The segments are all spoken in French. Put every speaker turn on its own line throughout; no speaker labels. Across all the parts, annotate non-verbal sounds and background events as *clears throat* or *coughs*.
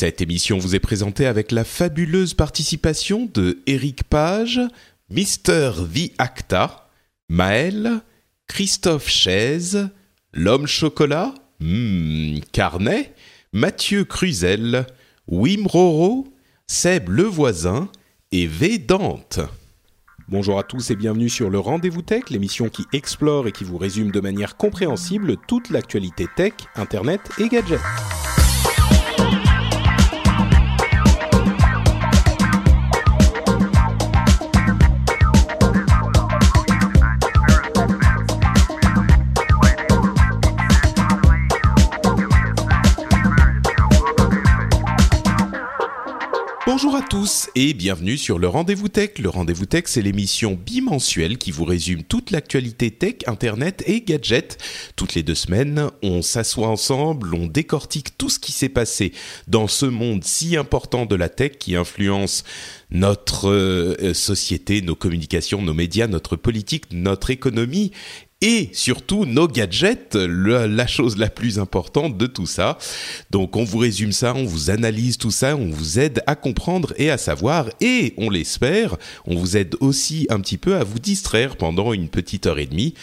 Cette émission vous est présentée avec la fabuleuse participation de Eric Page, Mister V Acta, Maël, Christophe Chaise, L'Homme Chocolat, hmm, Carnet, Mathieu Cruzel, Wim Roro, Seb Levoisin et V Dante. Bonjour à tous et bienvenue sur le Rendez-vous Tech, l'émission qui explore et qui vous résume de manière compréhensible toute l'actualité tech, internet et gadgets. À tous et bienvenue sur le Rendez-vous Tech. Le Rendez-vous Tech, c'est l'émission bimensuelle qui vous résume toute l'actualité tech, internet et gadgets. Toutes les deux semaines, on s'assoit ensemble, on décortique tout ce qui s'est passé dans ce monde si important de la tech qui influence notre euh, société, nos communications, nos médias, notre politique, notre économie et surtout nos gadgets, la chose la plus importante de tout ça. Donc on vous résume ça, on vous analyse tout ça, on vous aide à comprendre et à savoir, et on l'espère, on vous aide aussi un petit peu à vous distraire pendant une petite heure et demie.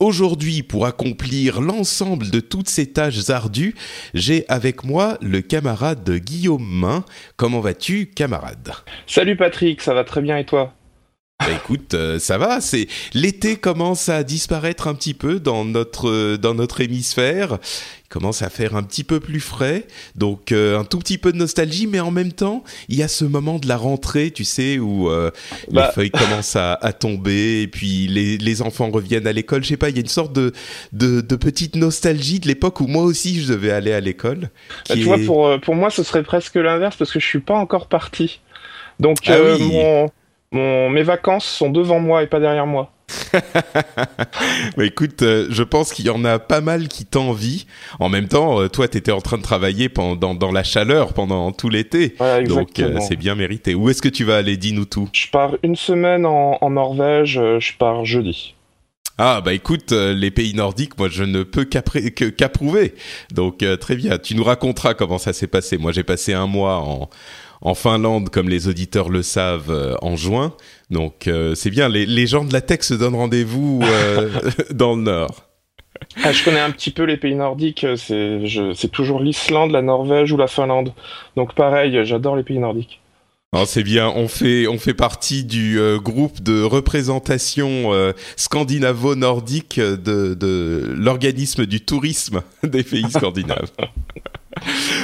Aujourd'hui, pour accomplir l'ensemble de toutes ces tâches ardues, j'ai avec moi le camarade Guillaume Main. Comment vas-tu, camarade?
Salut Patrick, ça va très bien et toi?
Bah écoute, euh, ça va. C'est l'été commence à disparaître un petit peu dans notre euh, dans notre hémisphère. Il commence à faire un petit peu plus frais, donc euh, un tout petit peu de nostalgie, mais en même temps, il y a ce moment de la rentrée, tu sais, où les
Bah.
feuilles commencent à, à tomber et puis les, les enfants reviennent à l'école. Je sais pas, il y a une sorte de de, de petite nostalgie de l'époque où moi aussi je devais aller à l'école.
Bah,
qui
Tu vois, pour, pour moi, ce serait presque l'inverse parce que je suis pas encore parti. Donc,
Ah oui.
mon, mon- mes vacances sont devant moi et pas derrière moi. *laughs*
Bah, écoute, euh, je pense qu'il y en a pas mal qui t'envient. En même temps, euh, toi, tu étais en train de travailler pendant, dans la chaleur pendant tout l'été. Donc, euh, c'est bien mérité. Où est-ce que tu vas aller Dis-nous tout.
Je pars une semaine en, en Norvège, je pars jeudi.
Ah, bah écoute, les pays nordiques, moi, je ne peux qu'approuver. Donc, très bien. Tu nous raconteras comment ça s'est passé. Moi, j'ai passé un mois en, en Finlande, comme les auditeurs le savent, euh, en juin. Donc, euh, c'est bien. Les, les gens de la tech se donnent rendez-vous euh, *laughs* *laughs* dans le Nord.
Ah, je connais un petit peu les pays nordiques, euh, c'est je- c'est toujours l'Islande, la Norvège ou la Finlande. Donc pareil, j'adore les pays nordiques.
C'est bien. On fait on fait partie du euh, groupe de représentation euh, scandinavo-nordique de de l'organisme du tourisme *laughs* des pays *laughs* scandinaves.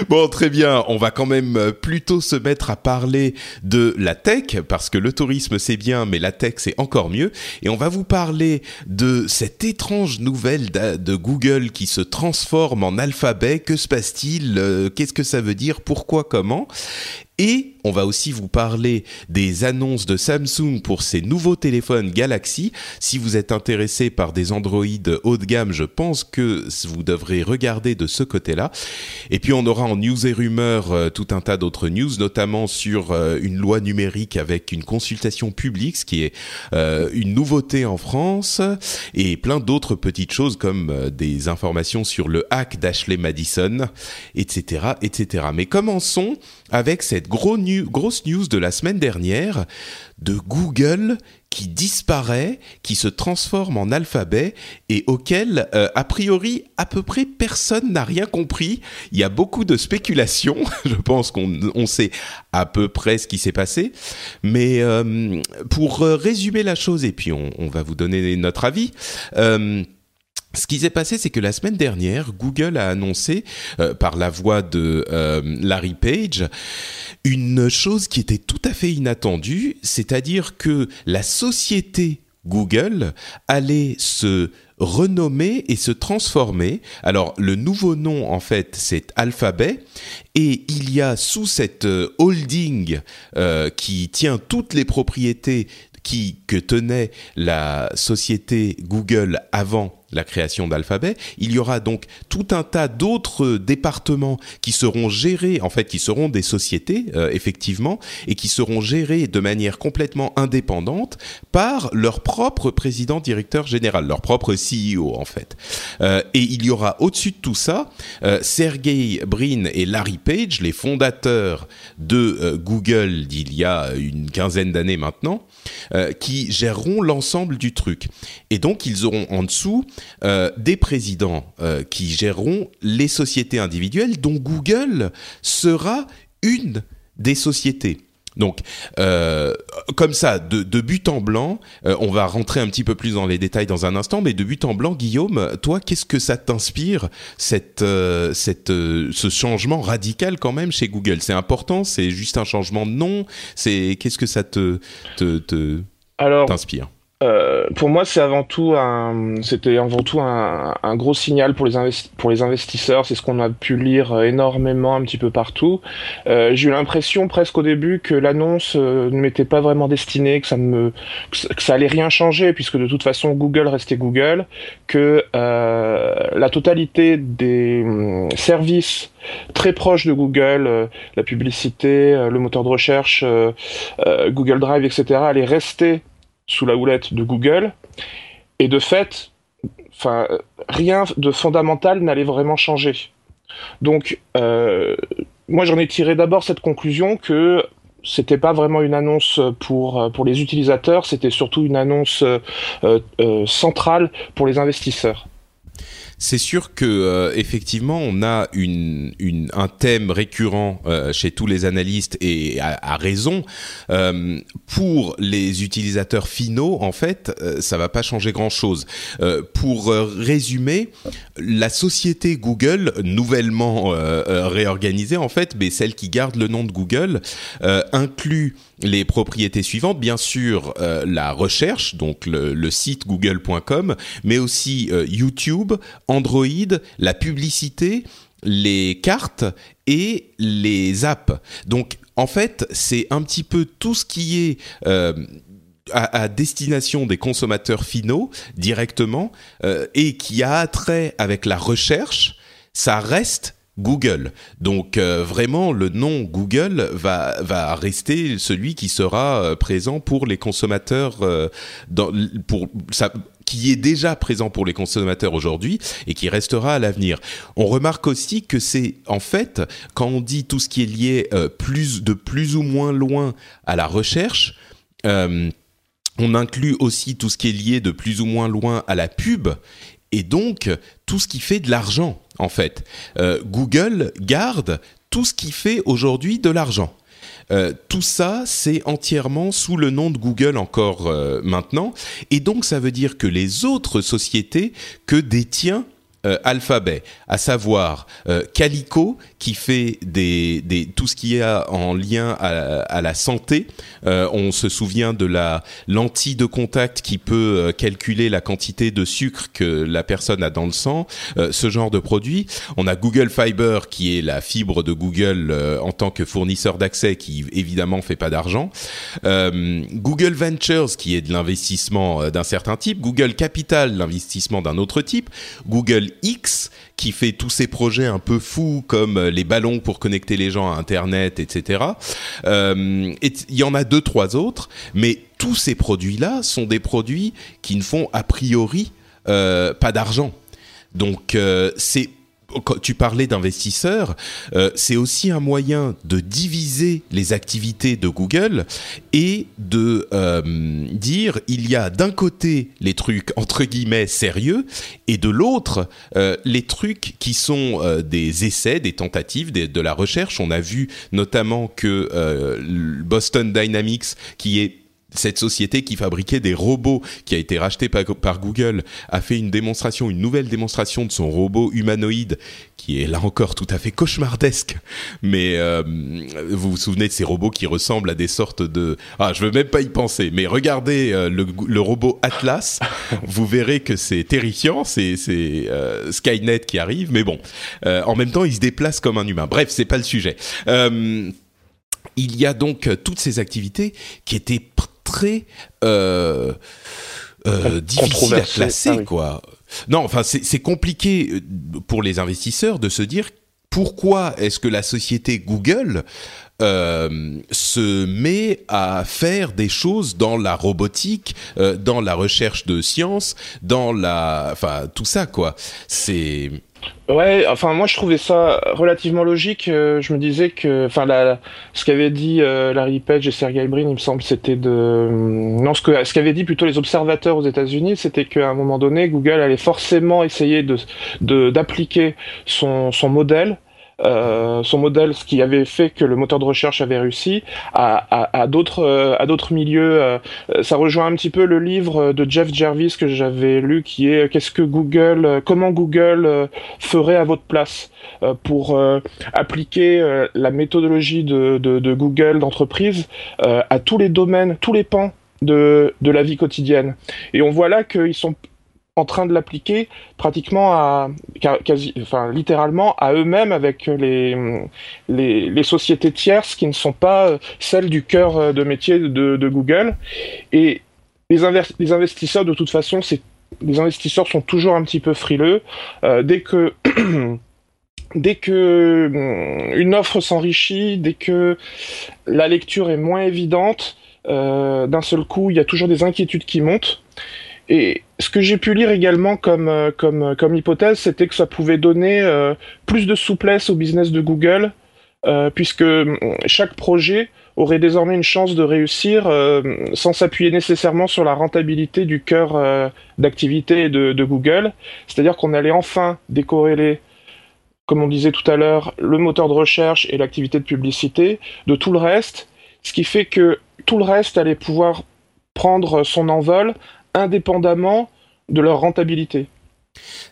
Bon, très bien. On va quand même euh, plutôt se mettre à parler de la tech parce que le tourisme c'est bien, mais la tech c'est encore mieux. Et on va vous parler de cette étrange nouvelle de Google qui se transforme en alphabet. Que se passe-t-il? Euh, Qu'est-ce que ça veut dire? Pourquoi? Comment? Et on va aussi vous parler des annonces de Samsung pour ses nouveaux téléphones Galaxy. Si vous êtes intéressé par des Android haut de gamme, je pense que vous devrez regarder de ce côté-là. Et puis on aura en news et rumeurs euh, tout un tas d'autres news, notamment sur euh, une loi numérique avec une consultation publique, ce qui est euh, une nouveauté en France, et plein d'autres petites choses comme des informations sur le hack d'Ashley Madison, etc., etc. Mais commençons avec cette gros grosse news de la semaine dernière de Google qui disparaît, qui se transforme en alphabet et auquel, euh, a priori, à peu près personne n'a rien compris. Il y a beaucoup de spéculations. *laughs* Je pense qu'on on sait à peu près ce qui s'est passé. Mais euh, pour euh, résumer la chose, et puis on, va vous donner notre avis. Ce qui s'est passé, c'est que la semaine dernière, Google a annoncé, euh, par la voix de euh, Larry Page, une chose qui était tout à fait inattendue, c'est-à-dire que la société Google allait se renommer et se transformer. Alors le nouveau nom en fait c'est Alphabet et il y a sous cette euh, holding qui tient toutes les propriétés qui que tenait la société Google avant la création d'Alphabet. Il y aura donc tout un tas d'autres départements qui seront gérés, en fait, qui seront des sociétés, euh, effectivement, et qui seront gérés de manière complètement indépendante par leur propre président directeur général, leur propre CEO, en fait. Euh, et il y aura au-dessus de tout ça, euh, Sergey Brin et Larry Page, les fondateurs de euh, Google d'il y a une quinzaine d'années maintenant, euh, qui géreront l'ensemble du truc. Et donc, ils auront en dessous euh, des présidents euh, qui géreront les sociétés individuelles dont Google sera une des sociétés. Donc, euh, comme ça, de, de, but en blanc, euh, on va rentrer un petit peu plus dans les détails dans un instant, mais de but en blanc, Guillaume, toi, qu'est-ce que ça t'inspire, cette, euh, cette, ce changement radical quand même chez Google? C'est important C'est juste un changement de nom? C'est qu'est-ce que ça te, te, te t'inspire?
Euh, pour moi, c'est avant tout un, c'était avant tout un, un, gros signal pour les, investisseurs. C'est ce qu'on a pu lire énormément un petit peu partout. Euh, J'ai eu l'impression presque au début que l'annonce euh, ne m'était pas vraiment destinée, que ça ne que ça allait rien changer puisque de toute façon Google restait Google, que euh, la totalité des hum, services très proches de Google, euh, la publicité, le moteur de recherche, Google Drive, etc., allait rester sous la houlette de Google. Et de fait, rien de fondamental n'allait vraiment changer. Donc, euh, moi, j'en ai tiré d'abord cette conclusion que c'était pas vraiment une annonce pour pour les utilisateurs, c'était surtout une annonce euh, euh, centrale pour les investisseurs
c'est sûr que euh, effectivement on a une, une, un thème récurrent euh, chez tous les analystes et à, à raison. Euh, pour les utilisateurs finaux en fait euh, ça va pas changer grand chose euh, pour résumer la société Google nouvellement réorganisée en fait mais celle qui garde le nom de Google inclut les propriétés suivantes, bien sûr euh, la recherche, donc le, site google.com, mais aussi euh, YouTube, Android, la publicité, les cartes et les apps. Donc en fait, c'est un petit peu tout ce qui est euh, à, destination des consommateurs finaux directement et qui a attrait avec la recherche, ça reste Google. Donc euh, vraiment, le nom Google va va rester celui qui sera euh, présent pour les consommateurs euh, dans, pour ça qui est déjà présent pour les consommateurs aujourd'hui et qui restera à l'avenir. On remarque aussi que c'est en fait quand on dit tout ce qui est lié plus de plus ou moins loin à la recherche. On inclut aussi tout ce qui est lié de plus ou moins loin à la pub et donc tout ce qui fait de l'argent en fait. Euh, Google garde tout ce qui fait aujourd'hui de l'argent. Euh, tout ça, c'est entièrement sous le nom de Google encore euh, maintenant. Et donc, ça veut dire que les autres sociétés que détient euh, Alphabet, à savoir euh, Calico qui fait tout ce qui est en lien à, la santé. Euh, on se souvient de la lentille de contact qui peut calculer la quantité de sucre que la personne a dans le sang, ce genre de produit. On a Google Fiber qui est la fibre de Google en tant que fournisseur d'accès qui évidemment fait pas d'argent. Google Ventures qui est de l'investissement d'un certain type. Google Capital l'investissement d'un autre type. Google X qui fait tous ces projets un peu fous comme les ballons pour connecter les gens à Internet, etc. Euh, il y en a deux, trois autres, mais tous ces produits-là sont des produits qui ne font a priori euh, pas d'argent. Donc euh, c'est tu parlais d'investisseurs, euh, c'est aussi un moyen de diviser les activités de Google et de euh, dire il y a d'un côté les trucs entre guillemets sérieux et de l'autre euh, les trucs qui sont euh, des essais, des tentatives, de la recherche. On a vu notamment que Boston Dynamics, qui est cette société qui fabriquait des robots, qui a été rachetée par, par, Google, a fait une démonstration, une nouvelle démonstration de son robot humanoïde, qui est là encore tout à fait cauchemardesque. Mais euh, vous vous souvenez de ces robots qui ressemblent à des sortes de... Ah, je veux même pas y penser, mais regardez euh, le, le, robot Atlas, *laughs* vous verrez que c'est terrifiant, c'est euh, Skynet qui arrive, mais bon, euh, en même temps, il se déplace comme un humain. Bref, c'est pas le sujet. Il y a donc toutes ces activités qui étaient très euh, euh, difficile à classer, ah quoi. Non, enfin, c'est compliqué euh, pour les investisseurs de se dire pourquoi est-ce que la société Google euh, se met à faire des choses dans la robotique, euh, dans la recherche de sciences, dans la, enfin tout ça quoi. C'est
Ouais, enfin moi je trouvais ça relativement logique. Euh, je me disais que, enfin ce qu'avait dit euh, Larry Page et Sergey Brin, il me semble, c'était de, non ce que qu'avaient dit plutôt les observateurs aux États-Unis, c'était qu'à un moment donné, Google allait forcément essayer de d'appliquer son modèle euh, son modèle, ce qui avait fait que le moteur de recherche avait réussi, à, à, à d'autres euh, à d'autres milieux. Euh, ça rejoint un petit peu le livre de Jeff Jervis que j'avais lu, qui est Qu'est-ce que Google, comment Google ferait à votre place pour appliquer la méthodologie de, de, de Google d'entreprise à tous les domaines, tous les pans de, de la vie quotidienne. Et on voit là qu'ils sont en train de l'appliquer pratiquement à quasi, enfin littéralement à eux-mêmes avec les, les, sociétés tierces qui ne sont pas euh, celles du cœur euh, de métier de, Google et les, investisseurs de toute façon les investisseurs sont toujours un petit peu frileux euh, dès que *clears throat* dès que une offre s'enrichit, dès que la lecture est moins évidente, d'un seul coup, il y a toujours des inquiétudes qui montent. Et ce que j'ai pu lire également comme, euh, comme, euh, comme hypothèse, c'était que ça pouvait donner euh, plus de souplesse au business de Google, puisque mm, chaque projet aurait désormais une chance de réussir sans s'appuyer nécessairement sur la rentabilité du cœur d'activité de, de, Google. C'est-à-dire qu'on allait enfin décorréler, comme on disait tout à l'heure, le moteur de recherche et l'activité de publicité de tout le reste, ce qui fait que tout le reste allait pouvoir prendre son envol indépendamment de leur rentabilité.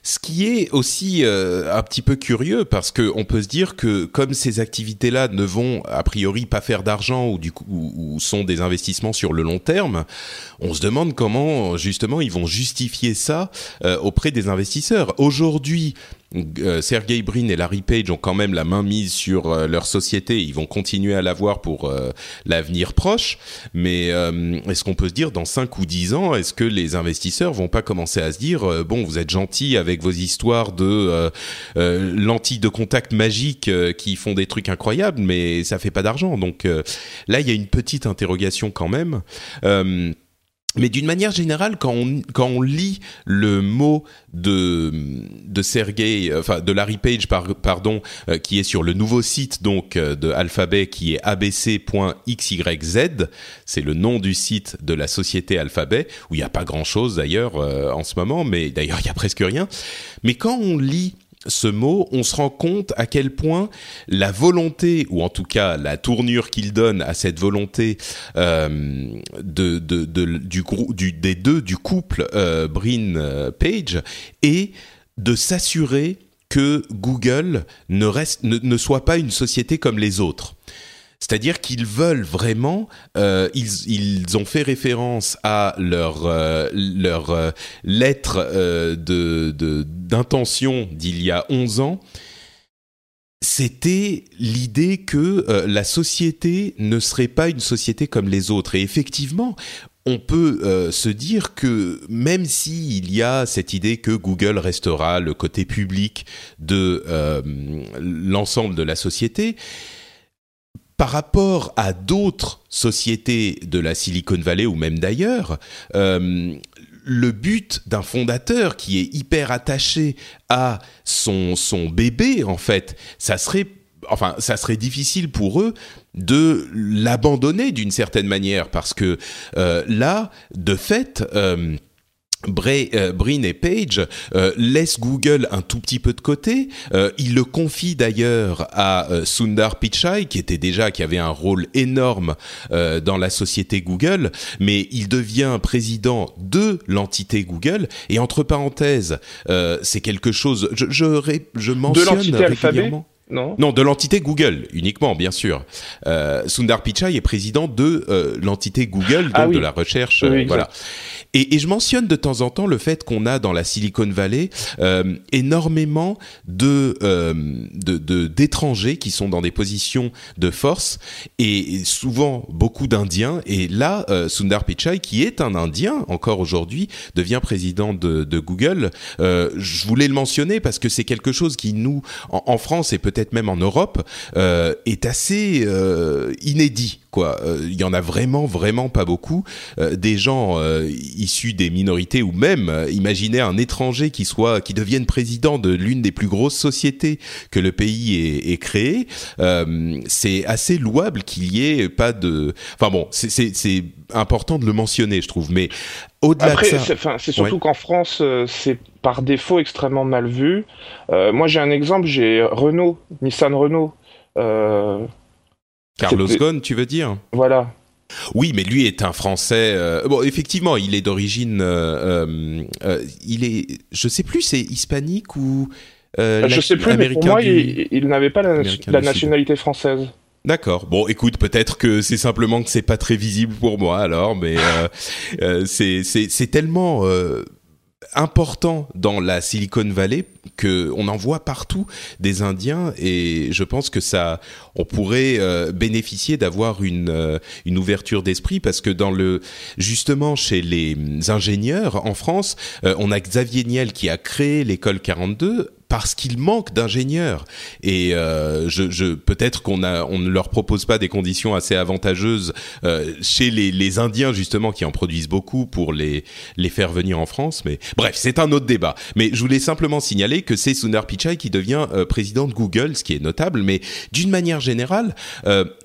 Ce qui est aussi euh, un petit peu curieux parce que on peut se dire que comme ces activités-là ne vont a priori pas faire d'argent ou du coup ou, ou, sont des investissements sur le long terme, on se demande comment justement ils vont justifier ça euh, auprès des investisseurs. Aujourd'hui, euh, Sergey Brin et Larry Page ont quand même la main mise sur euh, leur société. Ils vont continuer à l'avoir pour euh, l'avenir proche. Mais est-ce qu'on peut se dire dans 5 ou 10 ans, est-ce que les investisseurs vont pas commencer à se dire bon, vous êtes gentils avec vos histoires de lentilles de contact magiques qui font des trucs incroyables, mais ça fait pas d'argent. Donc là, il y a une petite interrogation quand même. Mais d'une manière générale, quand on, quand on lit le mot de, de Sergey, enfin de Larry Page, par, pardon, euh, qui est sur le nouveau site donc euh, de Alphabet, qui est abc.xyz, c'est le nom du site de la société Alphabet, où il n'y a pas grand-chose d'ailleurs euh, en ce moment, mais d'ailleurs il y a presque rien. Mais quand on lit ce mot, on se rend compte à quel point la volonté, ou en tout cas la tournure qu'il donne à cette volonté euh, des deux, du couple euh, Brin-Page, est de s'assurer que Google ne soit pas une société comme les autres. C'est-à-dire qu'ils veulent vraiment, euh, ils, ont fait référence à leur euh, euh, lettre d'intention d'il y a 11 ans. C'était l'idée que la société ne serait pas une société comme les autres. Et effectivement, on peut se dire que même s'il y a cette idée que Google restera le côté public de l'ensemble de la société, par rapport à d'autres sociétés de la Silicon Valley ou même d'ailleurs, euh, le but d'un fondateur qui est hyper attaché à son, son bébé, en fait, ça serait, enfin, ça serait difficile pour eux de l'abandonner d'une certaine manière. Parce que euh, là, de fait, euh, euh, Brin et Page euh, laissent Google un tout petit peu de côté. Euh, ils le confient d'ailleurs à euh, Sundar Pichai, qui était déjà qui avait un rôle énorme dans la société Google, mais il devient président de l'entité Google. Et entre parenthèses, c'est quelque chose. Je je, je mentionne
de régulièrement. Non?
non, de l'entité Google uniquement, bien sûr. Euh, Sundar Pichai est président de euh, l'entité Google, donc
ah oui.
de la recherche.
Oui,
euh, voilà. Et, et je mentionne de temps en temps le fait qu'on a dans la Silicon Valley énormément de d'étrangers qui sont dans des positions de force et souvent beaucoup d'Indiens. Et là, Sundar Pichai, qui est un Indien encore aujourd'hui, devient président de, de Google. Je voulais le mentionner parce que c'est quelque chose qui nous, en, en France et peut-être même en Europe, euh, est assez euh, inédit. Quoi, Euh, il y en a vraiment, vraiment pas beaucoup. Des gens issus des minorités ou même, imaginez un étranger qui soit, qui devienne président de l'une des plus grosses sociétés que le pays ait, ait créé. C'est assez louable qu'il y ait pas de. Enfin bon, c'est important de le mentionner, je trouve. Mais au-delà de
Après,
ça,
c'est surtout
Ouais.
qu'en France, euh, c'est par défaut extrêmement mal vu. Euh, moi, j'ai un exemple, j'ai Renault, Nissan Renault. Euh,
Carlos Ghosn, tu veux dire?
Voilà.
Oui, mais lui est un Français. euh, bon, effectivement, il est d'origine. euh, euh, il est. Je sais plus, c'est hispanique ou.
je sais plus, mais pour moi,
du-
il, il n'avait pas la, nationalité française.
D'accord. Bon, écoute, peut-être que c'est simplement que c'est pas très visible pour moi alors, mais euh, *laughs* euh, c'est c'est c'est tellement euh, important dans la Silicon Valley que on en voit partout des Indiens et je pense que ça on pourrait euh, bénéficier d'avoir une euh, une ouverture d'esprit parce que dans le justement chez les ingénieurs en France euh, on a Xavier Niel qui a créé l'école 42 parce qu'il manque d'ingénieurs. Et euh, peut-être qu'on ne leur propose pas des conditions assez avantageuses euh, chez les, Indiens justement qui en produisent beaucoup pour les les faire venir en France. Mais bref c'est un autre débat. Mais je voulais simplement signaler que c'est Sundar Pichai qui devient euh, président de Google ce qui est notable. Mais d'une manière générale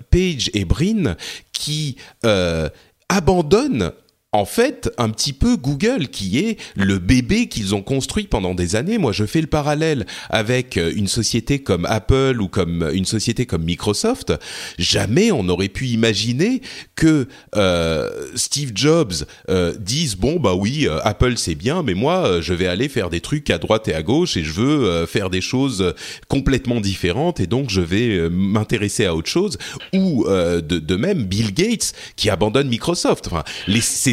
Page et Brin qui abandonnent en fait un petit peu Google qui est le bébé qu'ils ont construit pendant des années. Moi, je fais le parallèle avec euh, une société comme Apple ou comme une société comme Microsoft. Jamais on n'aurait pu imaginer que euh, Steve Jobs euh, dise bon bah oui euh, Apple c'est bien, mais moi euh, je vais aller faire des trucs à droite et à gauche et je veux euh, faire des choses complètement différentes et donc je vais euh, m'intéresser à autre chose. Ou euh, de, même Bill Gates qui abandonne Microsoft.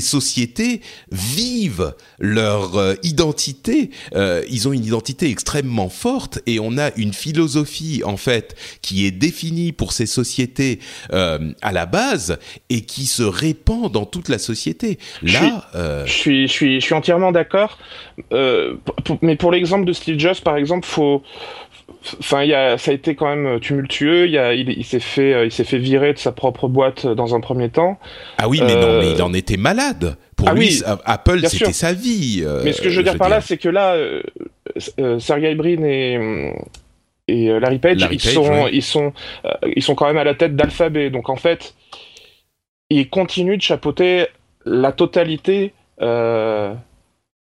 Sociétés vivent leur euh, identité. Euh, ils ont une identité extrêmement forte et on a une philosophie en fait qui est définie pour ces sociétés euh, à la base et qui se répand dans toute la société. Là,
Je suis, je suis, je suis entièrement d'accord. Mais pour l'exemple de Steve Jobs, par exemple, faut, enfin, il y a, ça a été quand même tumultueux. Il, y a, il, il s'est fait, euh, il s'est fait virer de sa propre boîte dans un premier temps.
ah oui, mais non,
euh,
mais il en était malade. Pour
ah
lui,
oui,
Apple, c'était sa vie. euh,
mais ce que je veux dire par là, c'est que là, euh, euh, Sergey Brin et et euh, Larry Page,
Larry
ils
Page,
sont,
ouais.
ils sont, euh, ils sont quand même à la tête d'Alphabet. Donc en fait, ils continuent de chapeauter la totalité.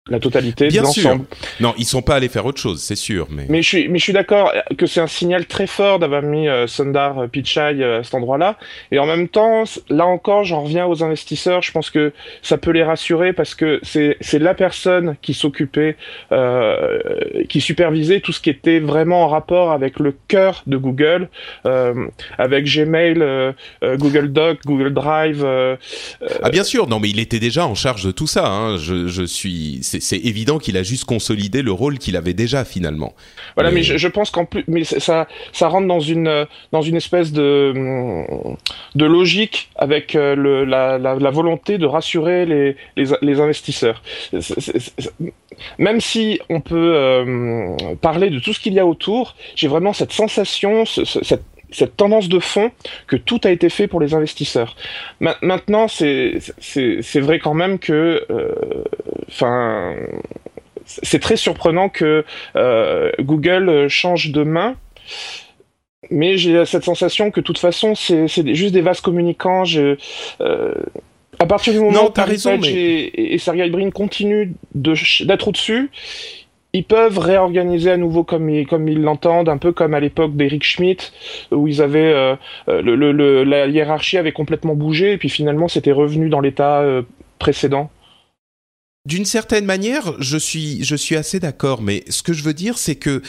Euh, la totalité
Bien
de l'ensemble.
Non, ils sont pas allés faire autre chose, c'est sûr. Mais,
Mais je suis, mais je suis d'accord que c'est un signal très fort d'avoir mis euh, Sundar Pichai euh, à cet endroit-là. Et en même temps, là encore, j'en reviens aux investisseurs. Je pense que ça peut les rassurer parce que c'est, c'est la personne qui s'occupait, euh, qui supervisait tout ce qui était vraiment en rapport avec le cœur de Google, euh, avec Gmail, euh, euh, Google Doc, Google Drive. euh,
Ah bien sûr, non mais il était déjà en charge de tout ça. Hein. Je, je suis, c'est évident qu'il a juste consolidé le rôle qu'il avait déjà finalement.
Voilà,
Mais-
mais, je, je pense qu'en plus, mais ça- ça, rentre dans une, euh, dans une espèce de, hum, de logique avec euh, le, la, la, la volonté de rassurer les, les, les investisseurs. Même si on peut euh, parler de tout ce qu'il y a autour, j'ai vraiment cette sensation, ce- ce- cette cette tendance de fond que tout a été fait pour les investisseurs. Ma- maintenant, c'est vrai quand même que, euh, enfin, c'est très surprenant que euh, Google change de main. Mais j'ai cette sensation que de toute façon, c'est juste des vases communicants. Je, euh, À partir du moment où as raison, mais... et, et Sergey Brin continuent d'être au-dessus, ils peuvent réorganiser à nouveau comme ils l'entendent, un peu comme à l'époque d'Eric Schmidt où ils avaient euh, euh, le, le, la hiérarchie avait complètement bougé et puis finalement c'était revenu dans l'état euh, précédent.
D'une certaine manière, je suis je suis assez d'accord, mais ce que je veux dire c'est que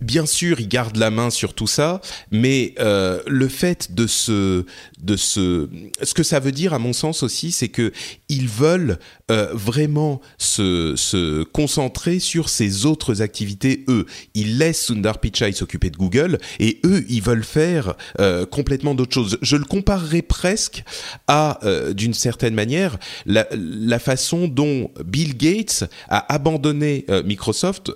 Bien sûr, il garde la main sur tout ça, mais euh, le fait de se, de se, ce que ça veut dire, à mon sens aussi, c'est que ils veulent euh, vraiment se, se concentrer sur ces autres activités. Eux, ils laissent Sundar Pichai s'occuper de Google, et eux, ils veulent faire euh, complètement d'autres choses. Je le comparerais presque à, d'une certaine manière, la, la, façon dont Bill Gates a abandonné Microsoft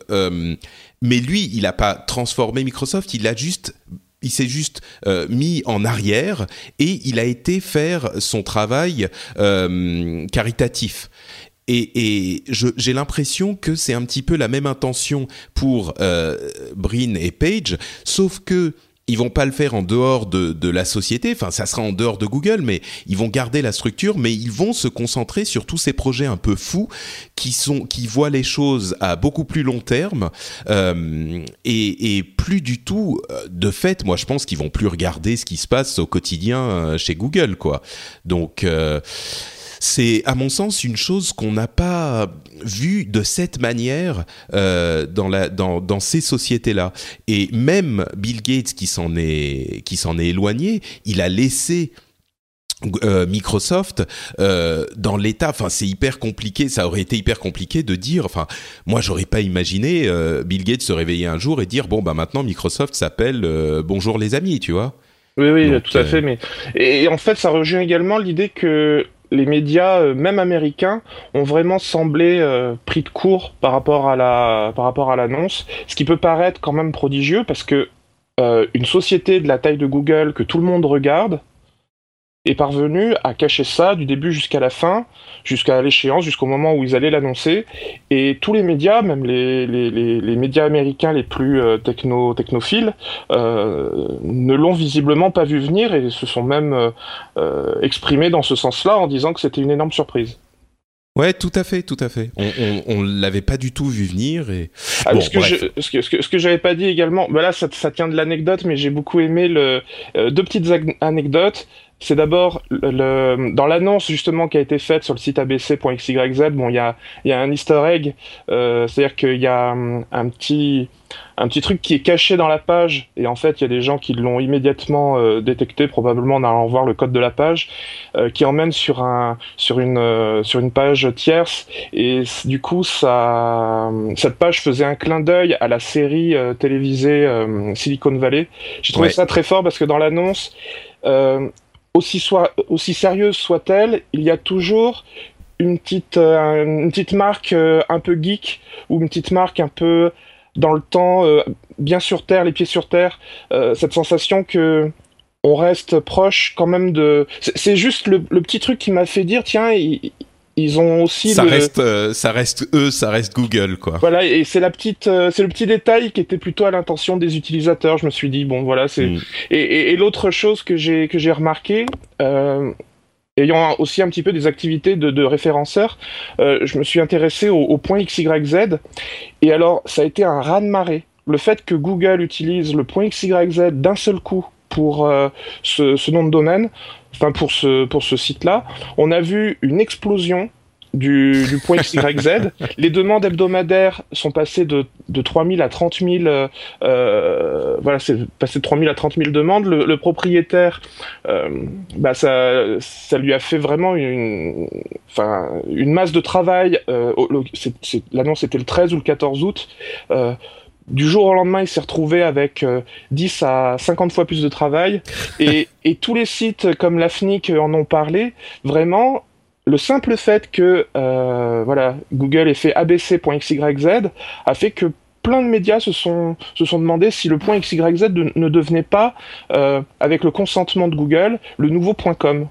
mais lui, il n'a pas transformé Microsoft, il a juste il s'est juste euh, mis en arrière et il a été faire son travail euh, caritatif. Et, j'ai l'impression que c'est un petit peu la même intention pour euh, Brin et Page, sauf que ils vont pas le faire en dehors de, de, la société, enfin ça sera en dehors de Google, mais ils vont garder la structure, mais ils vont se concentrer sur tous ces projets un peu fous qui sont qui voient les choses à beaucoup plus long terme euh, et, et, plus du tout euh, de fait. Moi, je pense qu'ils vont plus regarder ce qui se passe au quotidien euh, chez Google, quoi. Donc euh, c'est à mon sens une chose qu'on n'a pas vue de cette manière euh, dans, la, dans, dans ces sociétés-là. Et même Bill Gates qui s'en est, qui s'en est éloigné, il a laissé euh, Microsoft euh, dans l'état enfin c'est hyper compliqué ça aurait été hyper compliqué de dire enfin moi j'aurais pas imaginé euh, Bill Gates se réveiller un jour et dire bon bah maintenant Microsoft s'appelle bonjour les amis tu vois
oui oui tout à fait mais et en fait ça rejoint également l'idée que les médias, euh, même américains, ont vraiment semblé euh, pris de court par rapport à la par rapport à l'annonce, ce qui peut paraître quand même prodigieux parce que euh, une société de la taille de Google que tout le monde regarde est parvenu à cacher ça du début jusqu'à la fin, jusqu'à l'échéance, jusqu'au moment où ils allaient l'annoncer. Et tous les médias, même les, les, les, les médias américains les plus euh, techno, technophiles, euh, ne l'ont visiblement pas vu venir et se sont même euh, euh exprimés dans ce sens-là en disant que c'était une énorme surprise.
Ouais, tout à fait, tout à fait. On, on l'avait pas du tout vu venir et.
Ah, bon, ce, que je, ce, que, ce que ce que j'avais pas dit également, là ça, ça tient de l'anecdote, mais j'ai beaucoup aimé le euh, deux petites anecdotes c'est d'abord le, dans l'annonce justement qui a été faite sur le site abc.xyz. Bon, il y a, y a un Easter egg, euh, c'est-à-dire qu'il y a um, un petit un petit truc qui est caché dans la page et en fait il y a des gens qui l'ont immédiatement euh, détecté probablement en allant voir le code de la page euh, qui emmène sur un sur une euh, sur une page tierce et du coup ça cette page faisait un clin d'œil à la série euh, télévisée euh, Silicon Valley. J'ai trouvé ouais. ça très fort parce que dans l'annonce aussi, soit, aussi sérieuse soit-elle, il y a toujours une petite, euh, une petite marque euh, un peu geek ou une petite marque un peu dans le temps, euh, bien sur terre, les pieds sur terre, cette sensation que on reste proche quand même de. C'est juste le, le, petit truc qui m'a fait dire tiens, ils ont aussi
ça
le...
reste euh, ça reste eux ça reste Google quoi.
Voilà et c'est la petite euh, c'est le petit détail qui était plutôt à l'intention des utilisateurs. Je me suis dit bon voilà c'est mm. et, et, et l'autre chose que j'ai que j'ai remarqué euh, ayant aussi un petit peu des activités de, de référenceur je me suis intéressé au, au point XYZ et alors ça a été un raz de marée. Le fait que Google utilise le point XYZ d'un seul coup pour ce, ce, nom de domaine, enfin pour ce, pour ce site-là, on a vu une explosion du, du point XYZ. *laughs* les demandes hebdomadaires sont passées de, de 3000 à 30 000, euh, euh, voilà, c'est passé de 3000 à 30 000 demandes. Le, le propriétaire, euh, bah ça, ça lui a fait vraiment une, enfin, une masse de travail. Euh, L'annonce était le 13 ou le 14 août. Du jour au lendemain, il s'est retrouvé avec euh, 10 à 50 fois plus de travail. *laughs* Et, et tous les sites comme la FNIC en ont parlé. Vraiment, le simple fait que euh, voilà, Google ait fait abc.xyz a fait que plein de médias se sont, se sont demandé si le point XYZ de, ne devenait pas, euh, avec le consentement de Google, le nouveau point .com.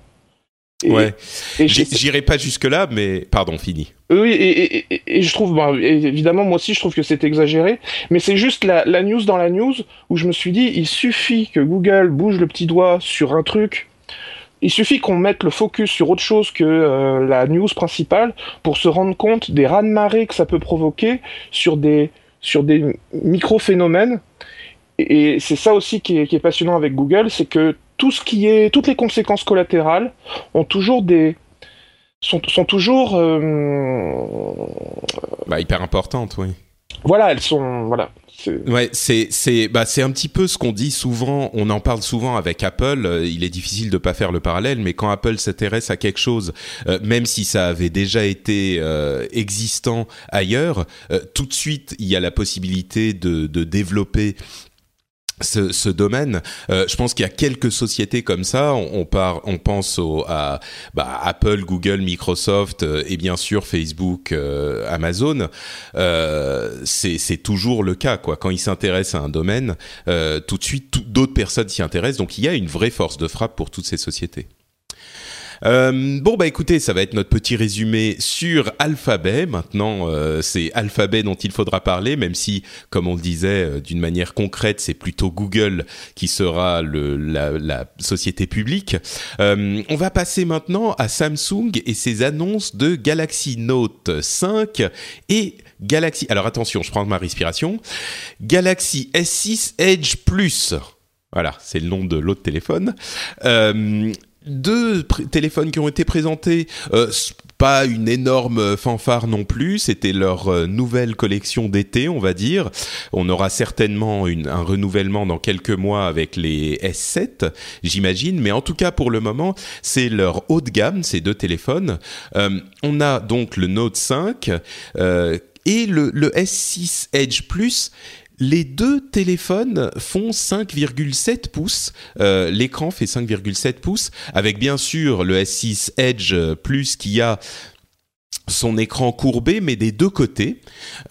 Et, ouais. J'irai pas jusque là, mais pardon, fini.
Oui, et, et, et je trouve, bon, évidemment, moi aussi, je trouve que c'est exagéré, mais c'est juste la, la, news dans la news où je me suis dit, il suffit que Google bouge le petit doigt sur un truc il suffit qu'on mette le focus sur autre chose que euh, la news principale pour se rendre compte des raz-de-marée que ça peut provoquer sur des, sur des micro-phénomènes. Et c'est ça aussi qui est, passionnant avec Google, c'est que tout ce qui est, toutes les conséquences collatérales ont toujours des, sont, sont toujours euh,
bah, hyper importantes, oui.
Voilà, elles sont voilà.
Ouais, c'est c'est bah c'est un petit peu ce qu'on dit souvent. On en parle souvent avec Apple. Euh, il est difficile de pas faire le parallèle, mais quand Apple s'intéresse à quelque chose, euh, même si ça avait déjà été euh, existant ailleurs, tout de suite il y a la possibilité de de développer ce, ce, domaine. Euh, je pense qu'il y a quelques sociétés comme ça. On, on, part, on pense au, à bah, Apple, Google, Microsoft euh, et bien sûr Facebook, euh, Amazon. Euh, c'est toujours le cas, quoi. Quand ils s'intéressent à un domaine, euh, tout de suite, d'autres personnes s'y intéressent. Donc il y a une vraie force de frappe pour toutes ces sociétés. Euh, bon bah écoutez, ça va être notre petit résumé sur Alphabet. Maintenant, euh, c'est Alphabet dont il faudra parler, même si, comme on le disait, euh, d'une manière concrète, c'est plutôt Google qui sera le, la, la société publique. Euh, on va passer maintenant à Samsung et ses annonces de Galaxy Note 5 et Galaxy. Alors attention, je prends ma respiration. Galaxy S6 Edge Plus. Voilà, c'est le nom de l'autre téléphone. Deux téléphones qui ont été présentés, euh, pas une énorme fanfare non plus, c'était leur euh, nouvelle collection d'été, on va dire. On aura certainement un renouvellement dans quelques mois avec les S7, j'imagine, mais en tout cas pour le moment, c'est leur haut de gamme, ces deux téléphones. Euh, on a donc le Note 5 euh, et le, le S6 Edge Plus les deux téléphones font 5,7 pouces. Euh, l'écran fait 5,7 pouces, avec bien sûr le S6 Edge Plus qui a son écran courbé, mais des deux côtés,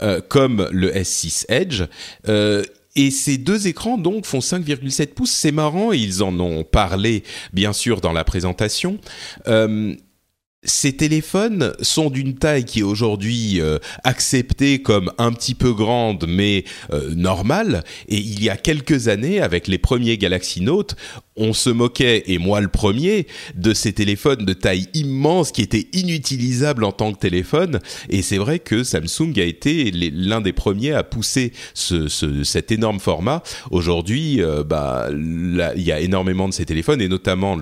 euh, comme le S6 Edge. Euh, et ces deux écrans donc font 5,7 pouces. C'est marrant, ils en ont parlé bien sûr dans la présentation. Euh, ces téléphones sont d'une taille qui est aujourd'hui euh, acceptée comme un petit peu grande mais euh, normale. Et il y a quelques années avec les premiers Galaxy Note on se moquait, et moi le premier, de ces téléphones de taille immense qui étaient inutilisables en tant que téléphone. Et c'est vrai que Samsung a été l'un des premiers à pousser ce, ce, cet énorme format. Aujourd'hui, euh, bah, il y a énormément de ces téléphones, et notamment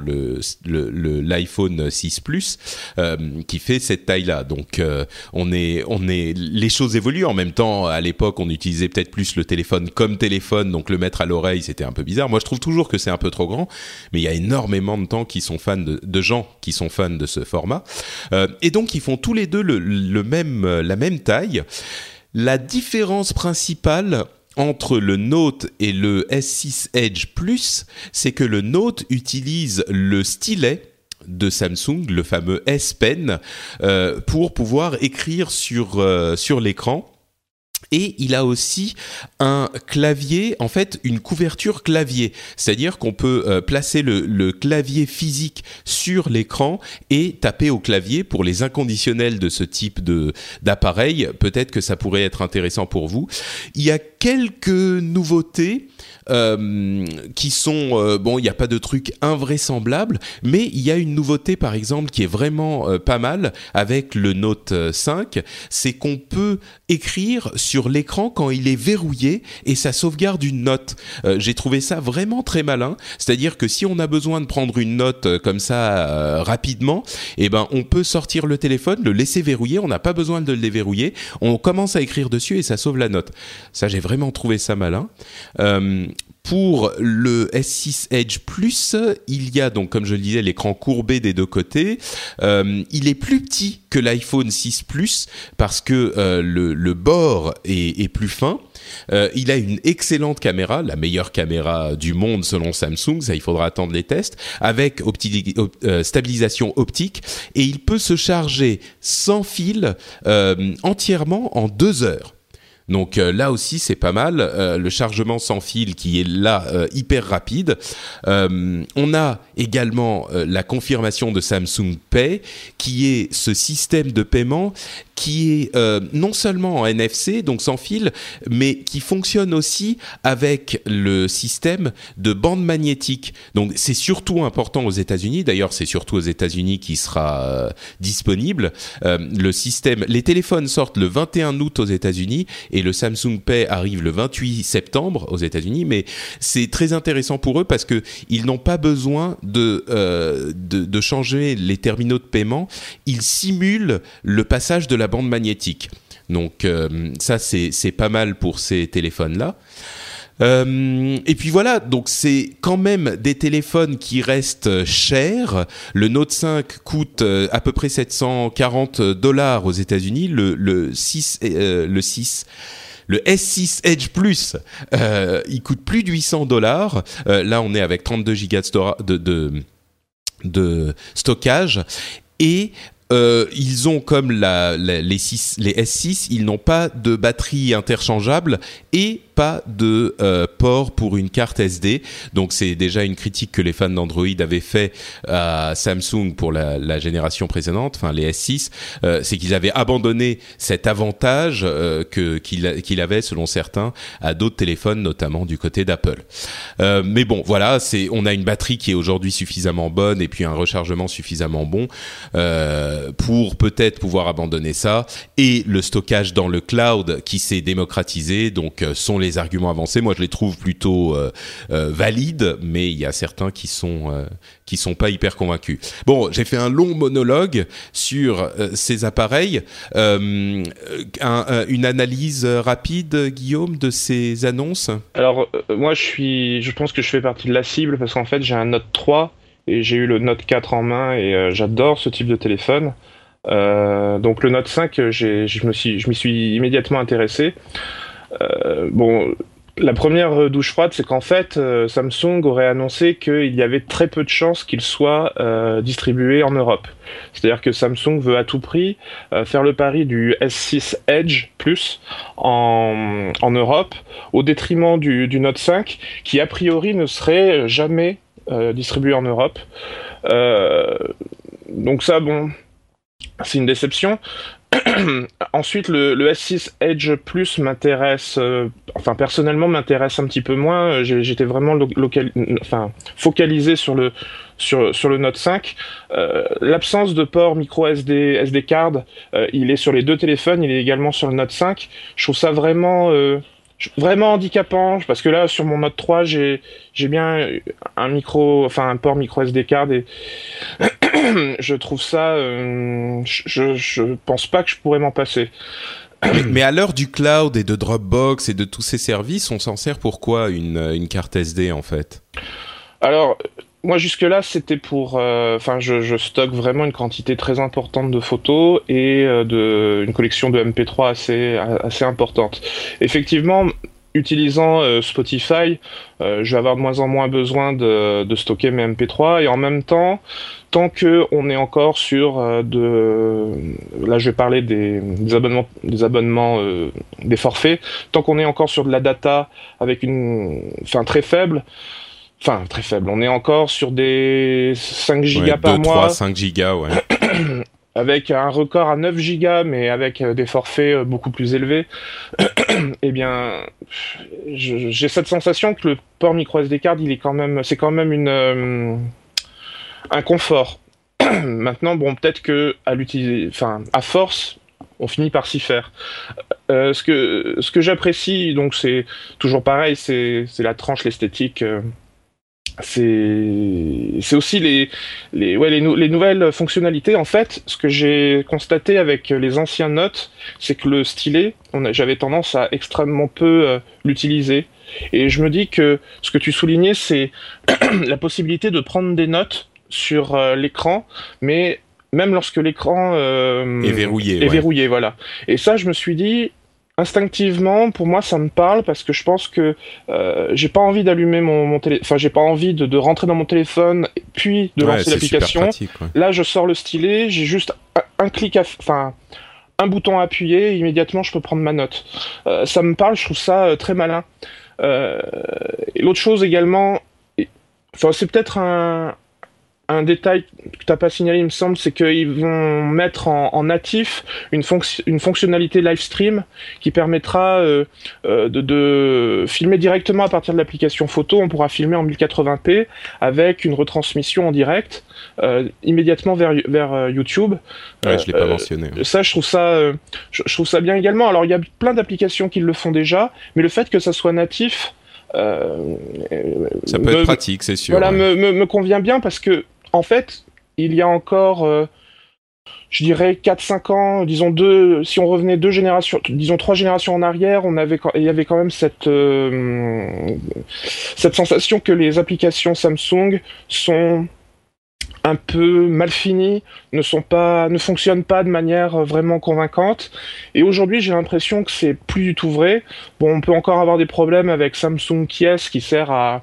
l'iPhone le, 6 Plus, euh, qui fait cette taille-là. Donc, euh, on est, on est, les choses évoluent. En même temps, à l'époque, on utilisait peut-être plus le téléphone comme téléphone, donc le mettre à l'oreille, c'était un peu bizarre. Moi, je trouve toujours que c'est un peu trop grand mais il y a énormément de temps qui sont fans de, gens qui sont fans de ce format, euh, et donc ils font tous les deux le, même, euh, la même taille. La différence principale entre le Note et le S6 Edge Plus, c'est que le Note utilise le stylet de Samsung, le fameux S Pen, euh, pour pouvoir écrire sur, sur l'écran et il a aussi un clavier, en fait, une couverture clavier. C'est-à-dire qu'on peut euh, placer le, clavier physique sur l'écran et taper au clavier pour les inconditionnels de ce type d'appareil. Peut-être que ça pourrait être intéressant pour vous. Il y a quelques nouveautés euh, qui sont euh, bon, il n'y a pas de truc invraisemblable, mais il y a une nouveauté par exemple qui est vraiment pas mal avec le Note 5, c'est qu'on peut écrire sur l'écran quand il est verrouillé et ça sauvegarde une note. J'ai trouvé ça vraiment très malin, c'est-à-dire que si on a besoin de prendre une note comme ça rapidement, eh ben on peut sortir le téléphone, le laisser verrouiller, on n'a pas besoin de le déverrouiller, on commence à écrire dessus et ça sauve la note. Ça j'ai vraiment trouvé ça malin. Euh, pour le S6 Edge Plus, il y a donc, comme je le disais, l'écran courbé des deux côtés. Euh, il est plus petit que l'iPhone 6 Plus parce que euh, le, le, bord est, est plus fin. Euh, il a une excellente caméra, la meilleure caméra du monde selon Samsung, ça il faudra attendre les tests, avec euh, stabilisation optique, et il peut se charger sans fil euh, entièrement en deux heures. Donc euh, là aussi c'est pas mal. Euh, le chargement sans fil qui est là euh, hyper rapide. on a également la confirmation de Samsung Pay qui est ce système de paiement qui est euh, non seulement en NFC, donc sans fil, mais qui fonctionne aussi avec le système de bande magnétique. Donc c'est surtout important aux États-Unis. D'ailleurs, c'est surtout aux États-Unis qui sera euh, disponible. Euh, le système, les téléphones sortent le 21 août aux États-Unis et le Samsung Pay arrive le 28 septembre aux États-Unis. Mais c'est très intéressant pour eux parce que ils n'ont pas besoin de, de, de changer les terminaux de paiement. Ils simulent le passage de la bande magnétique. Donc euh, ça c'est pas mal pour ces téléphones-là. Euh, et puis voilà, donc c'est quand même des téléphones qui restent chers. Le Note 5 coûte euh, à peu près 740 dollars aux États-Unis. Le, le 6, le 6 le S6 Edge Plus, il coûte plus de 800 dollars. là, on est avec 32 gigas de, de, de stockage. Et euh, ils ont comme la, les, les S6, ils n'ont pas de batterie interchangeable et pas de euh, port pour une carte SD. Donc c'est déjà une critique que les fans d'Android avaient fait à Samsung pour la, la génération précédente, enfin les S6, euh, c'est qu'ils avaient abandonné cet avantage euh, que qu'il qu'il avait selon certains à d'autres téléphones, notamment du côté d'Apple. Euh, mais bon, voilà, c'est on a une batterie qui est aujourd'hui suffisamment bonne et puis un rechargement suffisamment bon pour peut-être pouvoir abandonner ça et le stockage dans le cloud qui s'est démocratisé. Donc sont les arguments avancés. Moi, je les trouve plutôt euh, euh, valides, mais il y a certains qui sont euh, qui sont pas hyper convaincus. Bon, j'ai fait un long monologue sur ces appareils. une analyse rapide, Guillaume, de ces annonces?
Alors, moi, je suis, je pense que je fais partie de la cible parce qu'en fait, j'ai un Note 3 et j'ai eu le Note 4 en main et j'adore ce type de téléphone. donc le Note 5, je me je m'y suis immédiatement intéressé. Euh, bon, la première douche froide, c'est qu'en fait, euh, Samsung aurait annoncé qu'il y avait très peu de chances qu'il soit euh, distribué en Europe. C'est-à-dire que Samsung veut à tout prix faire le pari du S6 Edge Plus en, Europe, au détriment du, du, Note 5, qui a priori ne serait jamais distribué en Europe. donc ça, bon, c'est une déception. *clears throat* Ensuite, le, S6 Edge Plus m'intéresse, euh, enfin personnellement m'intéresse un petit peu moins. J'étais vraiment focalisé sur le sur le Note 5. Euh, l'absence de port micro SD SD card, euh, il est sur les deux téléphones, il est également sur le Note 5. Je trouve ça vraiment vraiment handicapant parce que là sur mon Note 3 j'ai j'ai bien un micro enfin un port micro SD card et *clears throat* je trouve ça euh, je je pense pas que je pourrais m'en passer. *coughs*
Mais, à l'heure du cloud et de Dropbox et de tous ces services on s'en sert pour quoi une une carte SD en fait?
Alors moi jusque là c'était pour euh, enfin je, je, stocke vraiment une quantité très importante de photos et euh, de une collection de MP3 assez assez importante. Effectivement, utilisant euh, Spotify, je vais avoir de moins en moins besoin de, de, stocker mes MP3 et en même temps, tant que on est encore sur de là je vais parler des, des abonnements des abonnements des forfaits, tant qu'on est encore sur de la data avec une fin très faible, Enfin, très faible. On est encore sur des 5 gigas par 2, mois. 3,
5 gigas, ouais. *clears throat*
avec un record à 9 gigas, mais avec euh, des forfaits euh, beaucoup plus élevés. *clears throat* eh bien, j'ai cette sensation que le port micro SD card, il est quand même, c'est quand même une, euh, un confort. *clears throat* Maintenant, bon, peut-être que à l'utiliser, enfin, à force, on finit par s'y faire. Euh, ce que, ce que j'apprécie, donc c'est toujours pareil, c'est la tranche, l'esthétique c'est c'est aussi les les ouais les, les, nouvelles fonctionnalités. En fait ce que j'ai constaté avec les anciens notes c'est que le stylet j'avais tendance à extrêmement peu euh, l'utiliser. Et je me dis que ce que tu soulignais c'est *clears throat* la possibilité de prendre des notes sur euh, l'écran mais même lorsque l'écran euh,
est verrouillé
est verrouillé voilà. Et ça je me suis dit instinctivement, pour moi, ça me parle parce que je pense que euh, j'ai pas envie d'allumer mon, mon téléphone, enfin, j'ai pas envie de, de, rentrer dans mon téléphone puis de lancer l'application. Là, je sors le stylet, j'ai juste un, clic, enfin, un bouton à appuyer, immédiatement je peux prendre ma note. ça me parle, je trouve ça très malin. et l'autre chose également, enfin c'est peut-être un, un détail que tu n'as pas signalé, il me semble, c'est qu'ils vont mettre en, natif une, une, fonctionnalité live stream qui permettra euh, euh, de, filmer directement à partir de l'application photo. On pourra filmer en 1080p avec une retransmission en direct euh, immédiatement vers, vers YouTube.
Ouais, je l'ai pas mentionné.
Ça, je trouve ça, je, trouve ça bien également. Alors, il y a plein d'applications qui le font déjà, mais le fait que ça soit natif,
ça peut être pratique, c'est sûr.
Voilà, me, me, convient bien parce que en fait, il y a encore, euh, je dirais, 4-5 ans, disons deux, si on revenait deux générations, disons trois générations en arrière, on avait, il y avait quand même cette, euh, cette sensation que les applications Samsung sont un peu mal finies, ne ne fonctionnent pas de manière vraiment convaincante. Et aujourd'hui, j'ai l'impression que c'est plus du tout vrai. Bon, on peut encore avoir des problèmes avec Samsung Kies qui sert à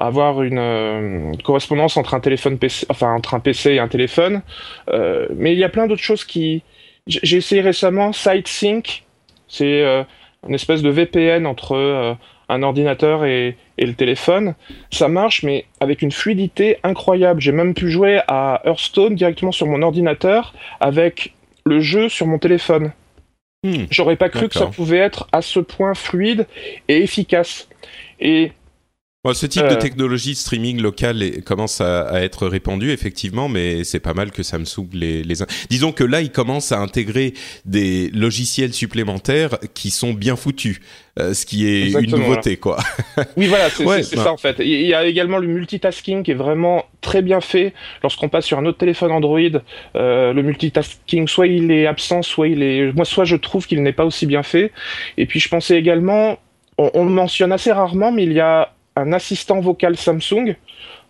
avoir une, euh, correspondance entre un téléphone PC, enfin entre un PC et un téléphone. Euh, mais il y a plein d'autres choses qui. J'ai essayé récemment SiteSync, c'est euh, une espèce de VPN entre un ordinateur et, et, le téléphone. Ça marche, mais avec une fluidité incroyable. J'ai même pu jouer à Hearthstone directement sur mon ordinateur avec le jeu sur mon téléphone. Hmm. J'aurais pas cru que ça pouvait être à ce point fluide et efficace. Et
ce type de euh. technologie streaming local commence à, être répandu effectivement, mais c'est pas mal que Samsung les, les. Disons que là, ils commencent à intégrer des logiciels supplémentaires qui sont bien foutus, euh, ce qui est une nouveauté, quoi.
oui, voilà, *laughs* c'est ça en fait. Il y a également le multitasking qui est vraiment très bien fait. Lorsqu'on passe sur un autre téléphone Android, euh, le multitasking, soit il est absent, soit il est. Moi, soit je trouve qu'il n'est pas aussi bien fait. Et puis, je pensais également. On, on le mentionne assez rarement, mais il y a un assistant vocal Samsung.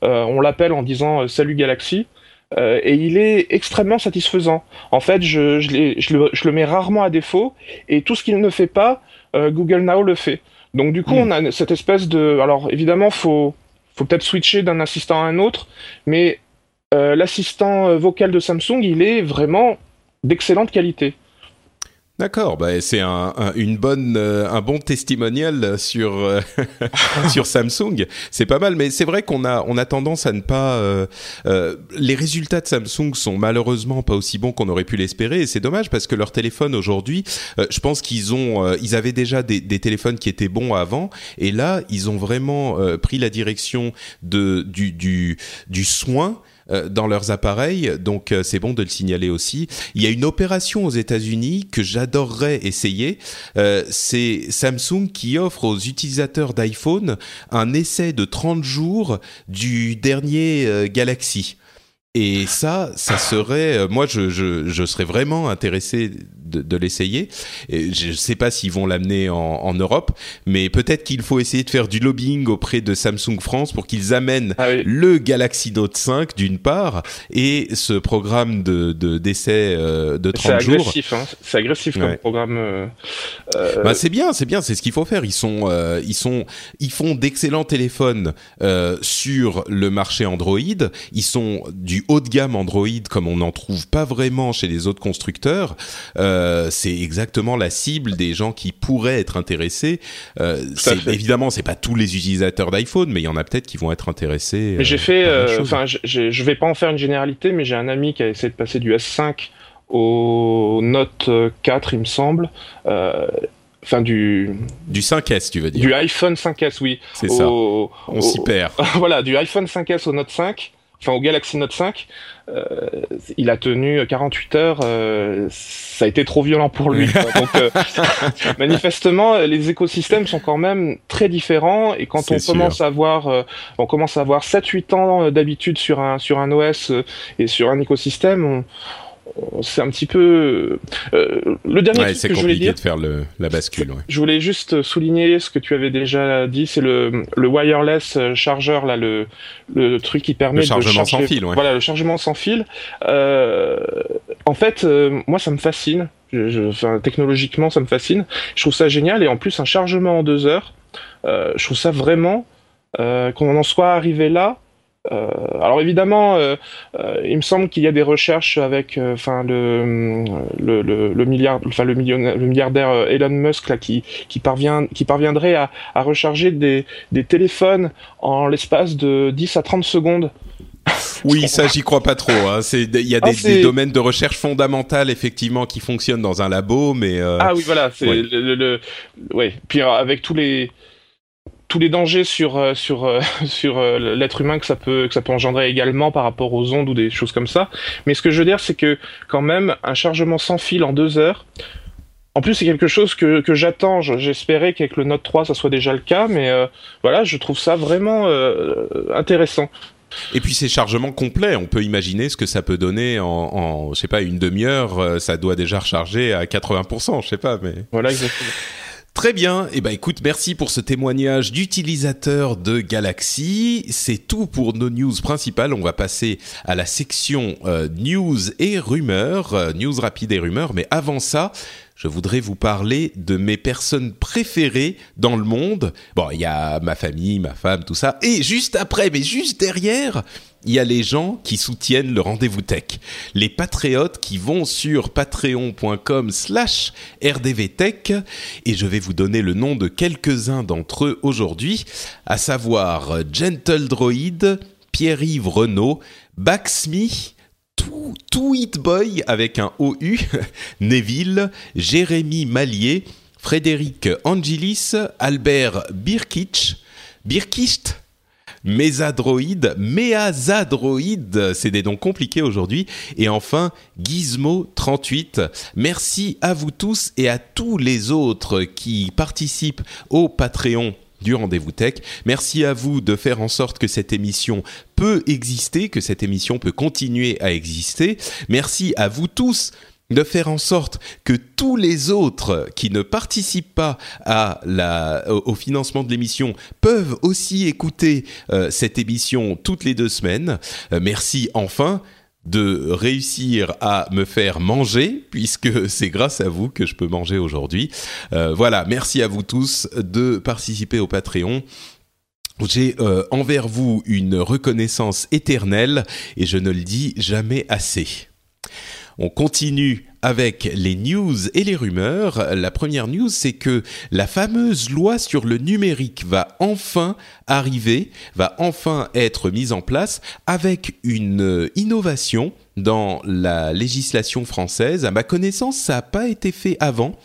Euh, on l'appelle en disant euh, Salut Galaxy. Euh, et il est extrêmement satisfaisant. En fait, je, le, mets rarement à défaut, et tout ce qu'il ne fait pas, Google Now le fait. Donc du coup, hmm. on a cette espèce de... Alors évidemment, faut, faut peut-être switcher d'un assistant à un autre, mais l'assistant vocal de Samsung, il est vraiment d'excellente qualité.
D'accord, bah c'est un, une bonne, euh, un bon testimonial sur euh, *laughs* sur Samsung. C'est pas mal, mais c'est vrai qu'on a on a tendance à ne pas. Euh, les résultats de Samsung sont malheureusement pas aussi bons qu'on aurait pu l'espérer, et c'est dommage parce que leur téléphone aujourd'hui, je pense qu'ils ont, ils avaient déjà des, des, téléphones qui étaient bons avant, et là ils ont vraiment pris la direction de du du, du soin euh, dans leurs appareils, donc euh, c'est bon de le signaler aussi. Il y a une opération aux États-Unis que j'adorerais essayer. Euh, c'est Samsung qui offre aux utilisateurs d'iPhone un essai de 30 jours du dernier Galaxy. Et ça, ça serait, moi, je, je, je serais vraiment intéressé de, de l'essayer. Je ne sais pas s'ils vont l'amener en, en, Europe, mais peut-être qu'il faut essayer de faire du lobbying auprès de Samsung France pour qu'ils amènent ah le Galaxy Note 5 d'une part et ce programme de d'essai euh, de 30 jours.
Agressif, hein. C'est agressif comme programme. Euh,
euh... Bah, c'est bien, c'est bien, c'est ce qu'il faut faire. Ils sont, euh, ils sont, ils font d'excellents téléphones euh, sur le marché Android. Ils sont du haut de gamme Android comme on n'en trouve pas vraiment chez les autres constructeurs. Euh, c'est exactement la cible des gens qui pourraient être intéressés. Euh, c'est, évidemment, c'est pas tous les utilisateurs d'iPhone, mais il y en a peut-être qui vont être intéressés.
Mais j'ai euh, fait, euh, enfin, je vais pas en faire une généralité, mais j'ai un ami qui a essayé de passer du S5 au Note 4, il me semble. Enfin, du...
Du 5S, tu veux dire
Du iPhone 5S, oui.
C'est ça. On s'y perd. *laughs*
voilà, du iPhone 5S au Note 5 enfin au Galaxy Note 5, euh, il a tenu 48 heures. Euh, ça a été trop violent pour lui. *laughs* Donc euh, *laughs* manifestement, les écosystèmes sont quand même très différents. Et quand on commence à voir, on commence à avoir 7-8 ans d'habitude sur un sur un OS et sur un écosystème, on c'est un petit peu euh, le dernier
truc que je voulais dire. de faire le, la bascule. Ouais.
Je voulais juste souligner ce que tu avais déjà dit, c'est le, le wireless chargeur là, le, le truc qui permet
le chargement sans fil.
Ouais. Voilà, le chargement sans fil. Euh, en fait, euh, moi, ça me fascine. Je, je, enfin, technologiquement, ça me fascine. Je trouve ça génial et en plus un chargement en deux heures. Euh, je trouve ça vraiment qu'on en soit arrivé là Euh, alors évidemment, euh, euh, il me semble qu'il y a des recherches avec, enfin le, le, le, milliard, enfin le, le milliardaire Elon Musk là qui qui parvient, qui parviendrait à, à recharger des, des téléphones en l'espace de 10 à 30 secondes.
Oui, ça j'y crois pas trop. Hein. Il y a des, ah, des, domaines de recherche fondamentale effectivement qui fonctionnent dans un labo, mais
ah oui voilà, c'est le, le, ouais. Puis avec tous les tous les dangers sur euh, sur euh, *laughs* sur euh, l'être humain que ça peut que ça peut engendrer également par rapport aux ondes ou des choses comme ça. Mais ce que je veux dire, c'est que quand même un chargement sans fil en deux heures. En plus, c'est quelque chose que, que j'attends. J'espérais qu'avec le Note 3, ça soit déjà le cas, mais voilà, je trouve ça vraiment intéressant.
Et puis c'est chargement complet. On peut imaginer ce que ça peut donner en, en je sais pas, une demi-heure. Ça doit déjà recharger à 80%, je sais pas, mais.
Voilà, exactement.
Très bien. Eh ben, écoute, merci pour ce témoignage d'utilisateur de Galaxy. C'est tout pour nos news principales. On va passer à la section euh, news et rumeurs, euh, news rapides et rumeurs. Mais avant ça, je voudrais vous parler de mes personnes préférées dans le monde. Bon, il y a ma famille, ma femme, tout ça. Et juste après, mais juste derrière, il y a les gens qui soutiennent le rendez-vous tech. Les patriotes qui vont sur patreon.com slash rdvtech et je vais vous donner le nom de quelques-uns d'entre eux aujourd'hui, à savoir Gentle Droid, Pierre-Yves Renault, Baxme, Tweet Boy avec un OU, *laughs* Neville, Jérémy Mallier, Frédéric Angelis, Albert Birkich, Birkicht, Mésadroïde, Méazadroïde, c'est des noms compliqués aujourd'hui. Et enfin, Gizmo38. Merci à vous tous et à tous les autres qui participent au Patreon du rendez-vous tech. Merci à vous de faire en sorte que cette émission peut exister, que cette émission peut continuer à exister. Merci à vous tous de faire en sorte que tous les autres qui ne participent pas au financement de l'émission peuvent aussi écouter euh, cette émission toutes les deux semaines. Euh, merci enfin de réussir à me faire manger, puisque *laughs* c'est grâce à vous que je peux manger aujourd'hui. Euh, voilà, merci à vous tous de participer au Patreon. J'ai envers vous une reconnaissance éternelle et je ne le dis jamais assez. On continue avec les news et les rumeurs. La première news, c'est que la fameuse loi sur le numérique va enfin arriver, va enfin être mise en place avec une innovation dans la législation française. À ma connaissance, ça n'a pas été fait avant.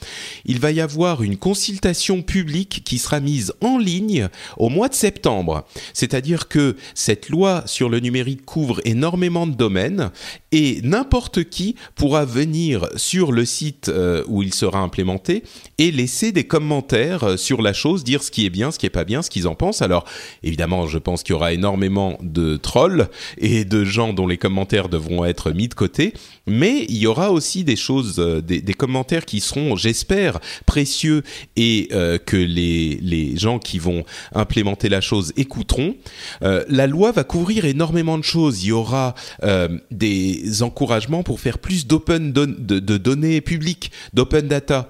Il va y avoir une consultation publique qui sera mise en ligne au mois de septembre. C'est-à-dire que cette loi sur le numérique couvre énormément de domaines et n'importe qui pourra venir sur le site euh, où il sera implémenté et laisser des commentaires euh, sur la chose, dire ce qui est bien, ce qui est pas bien, ce qu'ils en pensent. Alors évidemment, je pense qu'il y aura énormément de trolls et de gens dont les commentaires devront être mis de côté, mais il y aura aussi des choses, euh, des, commentaires qui seront, j'espère, précieux et euh, que les, les gens qui vont implémenter la chose écouteront. Euh, la loi va couvrir énormément de choses. Il y aura des encouragements pour faire plus d'open de, de, données publiques, d'open data.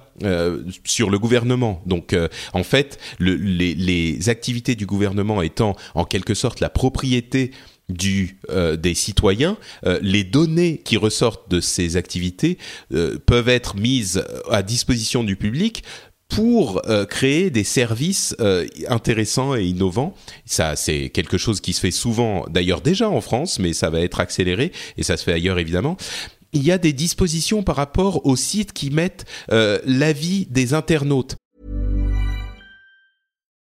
sur le gouvernement. Donc, en fait, le, les, les, activités du gouvernement étant en quelque sorte la propriété du, euh, des citoyens, euh, les données qui ressortent de ces activités euh, peuvent être mises à disposition du public pour créer des services intéressants et innovants. Ça, c'est quelque chose qui se fait souvent, d'ailleurs déjà en France, mais ça va être accéléré et ça se fait ailleurs évidemment. Il y a des dispositions par rapport aux sites qui mettent l'avis des internautes.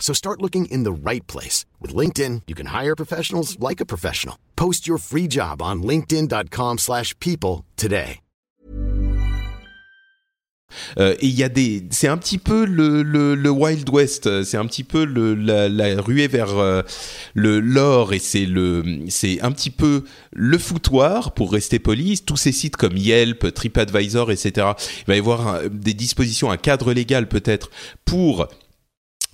So start looking in the right place. With LinkedIn, you can hire professionals like a professional. Post your free job on linkedin.com slash people today.
Euh, des, c'est un petit peu le, le, le Wild West, c'est un petit peu le, la, la ruée vers euh, l'or et c'est c'est un petit peu le foutoir pour rester poli. Tous ces sites comme Yelp, TripAdvisor, etc. Il va y avoir un- des dispositions, un cadre légal peut-être pour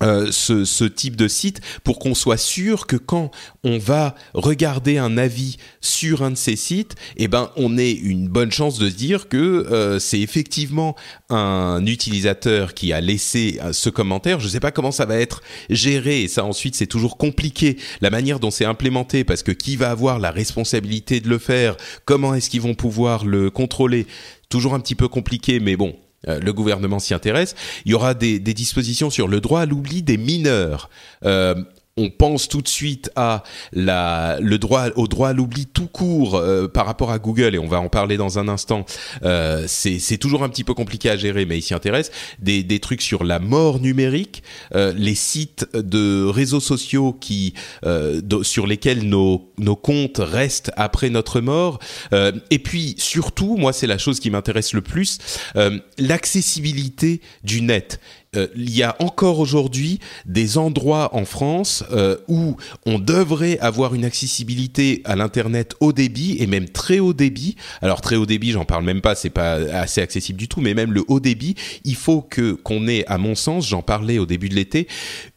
euh, ce, ce type de site pour qu'on soit sûr que quand on va regarder un avis sur un de ces sites, eh ben on ait une bonne chance de dire que euh, c'est effectivement un utilisateur qui a laissé euh, ce commentaire. Je ne sais pas comment ça va être géré. Et ça ensuite c'est toujours compliqué la manière dont c'est implémenté parce que qui va avoir la responsabilité de le faire, comment est-ce qu'ils vont pouvoir le contrôler, toujours un petit peu compliqué mais bon le gouvernement s'y intéresse. Il y aura des, des dispositions sur le droit à l'oubli des mineurs. Euh, on pense tout de suite à la, le droit au droit à l'oubli tout court euh, par rapport à Google et on va en parler dans un instant. Euh, c'est toujours un petit peu compliqué à gérer, mais il s'y intéresse. Des, des trucs sur la mort numérique, euh, les sites de réseaux sociaux qui euh, sur lesquels nos nos comptes restent après notre mort. Euh, et puis surtout, moi c'est la chose qui m'intéresse le plus, euh, l'accessibilité du net. Euh, il y a encore aujourd'hui des endroits en France euh, où on devrait avoir une accessibilité à l'internet haut débit et même très haut débit. Alors très haut débit, j'en parle même pas, c'est pas assez accessible du tout, mais même le haut débit, il faut que qu'on ait, à mon sens, j'en parlais au début de l'été,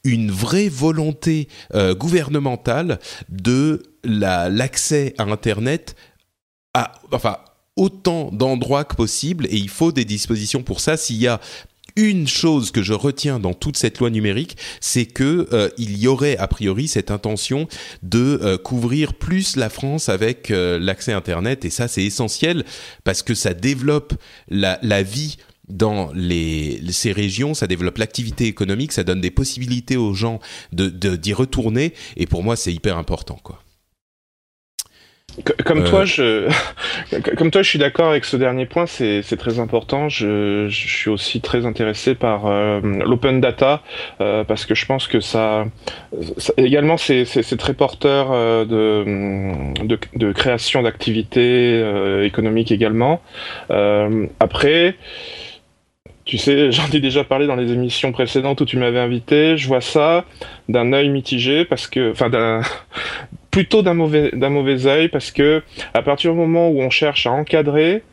une vraie volonté euh, gouvernementale de la- l'accès à internet à enfin autant d'endroits que possible et il faut des dispositions pour ça s'il y a une chose que je retiens dans toute cette loi numérique, c'est que euh, il y aurait a priori cette intention de euh, couvrir plus la France avec euh, l'accès Internet et ça c'est essentiel parce que ça développe la, vie dans les, ces régions, ça développe l'activité économique, ça donne des possibilités aux gens de- d'y retourner et pour moi c'est hyper important quoi.
Comme
Euh.
toi, je, *laughs* comme toi, je suis d'accord avec ce dernier point. C'est, très important. Je, je suis aussi très intéressé par euh, l'open data euh, parce que je pense que ça, ça- également, c'est, très porteur euh, de, de, de création d'activités économiques également. Après. Tu sais, *laughs* j'en ai déjà parlé dans les émissions précédentes où tu m'avais invité. Je vois ça d'un œil mitigé parce que, enfin, plutôt d'un mauvais d'un mauvais œil parce que à partir du moment où on cherche à encadrer,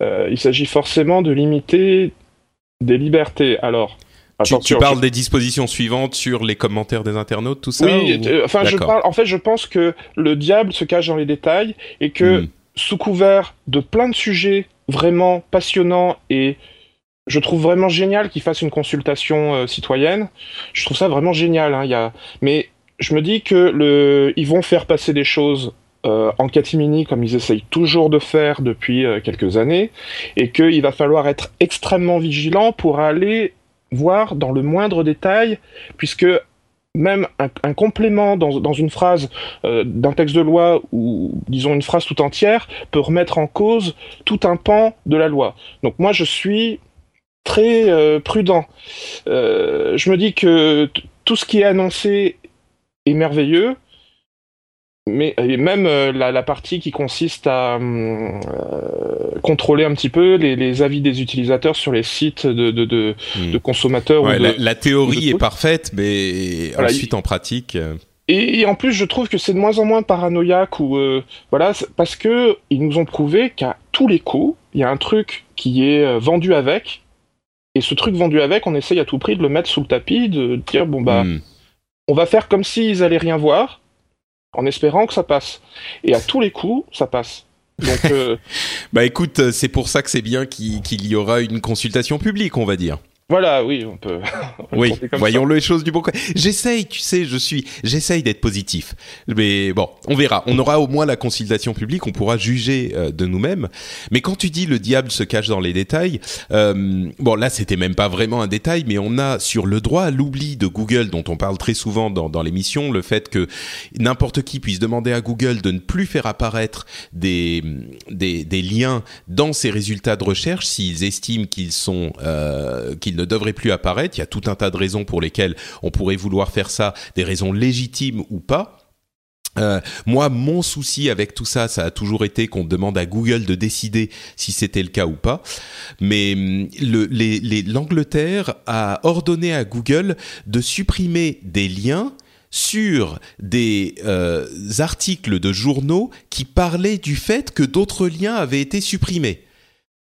euh, il s'agit forcément de limiter des libertés. Alors,
Tu, parles des dispositions suivantes sur les commentaires des internautes, tout ça
oui,
ou-
euh, enfin, je parle. En fait, je pense que le diable se cache dans les détails et que
Hmm.
sous couvert de plein de sujets vraiment passionnants et je trouve vraiment génial qu'ils fassent une consultation euh, citoyenne. Je trouve ça vraiment génial. Hein, y a... Mais je me dis que le... ils vont faire passer des choses euh, en catimini comme ils essayent toujours de faire depuis euh, quelques années et qu'il va falloir être extrêmement vigilant pour aller voir dans le moindre détail puisque même un, complément dans, une phrase euh, d'un texte de loi ou disons une phrase tout entière peut remettre en cause tout un pan de la loi. Donc moi je suis très prudent. Je me dis que tout ce qui est annoncé est merveilleux, mais et même euh, la, la partie qui consiste à hum, euh, contrôler un petit peu les, les avis des utilisateurs sur les sites de, de, de,
Hmm.
de consommateurs.
Ouais,
ou de...
la, la théorie est parfaite, mais
Voilà,
ensuite en pratique. euh,
Et, et en plus, je trouve que c'est de moins en moins paranoïaque ou euh, voilà, parce que ils nous ont prouvé qu'à tous les coups, il y a un truc qui est vendu avec, et ce truc vendu avec, on essaye à tout prix de le mettre sous le tapis, de dire bon bah,
hmm.
On va faire comme s'ils allaient rien voir, en espérant que ça passe. Et à tous les coups, ça passe. Donc euh, *laughs*
Bah écoute, euh, c'est pour ça que c'est bien qu'il qu'il y aura une consultation publique, on va dire.
Voilà, oui, on peut. *laughs*
oui, voyons les choses du bon côté. J'essaye, tu sais, je suis, j'essaye d'être positif. Mais bon, on verra. On aura au moins la consultation publique, on pourra juger euh, de nous-mêmes. Mais quand tu dis le diable se cache dans les détails, euh, bon là, c'était même pas vraiment un détail, mais on a sur le droit à l'oubli de Google, dont on parle très souvent dans, dans l'émission, le fait que n'importe qui puisse demander à Google de ne plus faire apparaître des des, des liens dans ses résultats de recherche s'ils estiment qu'ils sont euh, qu'ils ne devrait plus apparaître. Il y a tout un tas de raisons pour lesquelles on pourrait vouloir faire ça, des raisons légitimes ou pas. Euh, moi, mon souci avec tout ça, ça a toujours été qu'on demande à Google de décider si c'était le cas ou pas. Mais hum, l'Angleterre a ordonné à Google de supprimer des liens sur des euh, articles de journaux qui parlaient du fait que d'autres liens avaient été supprimés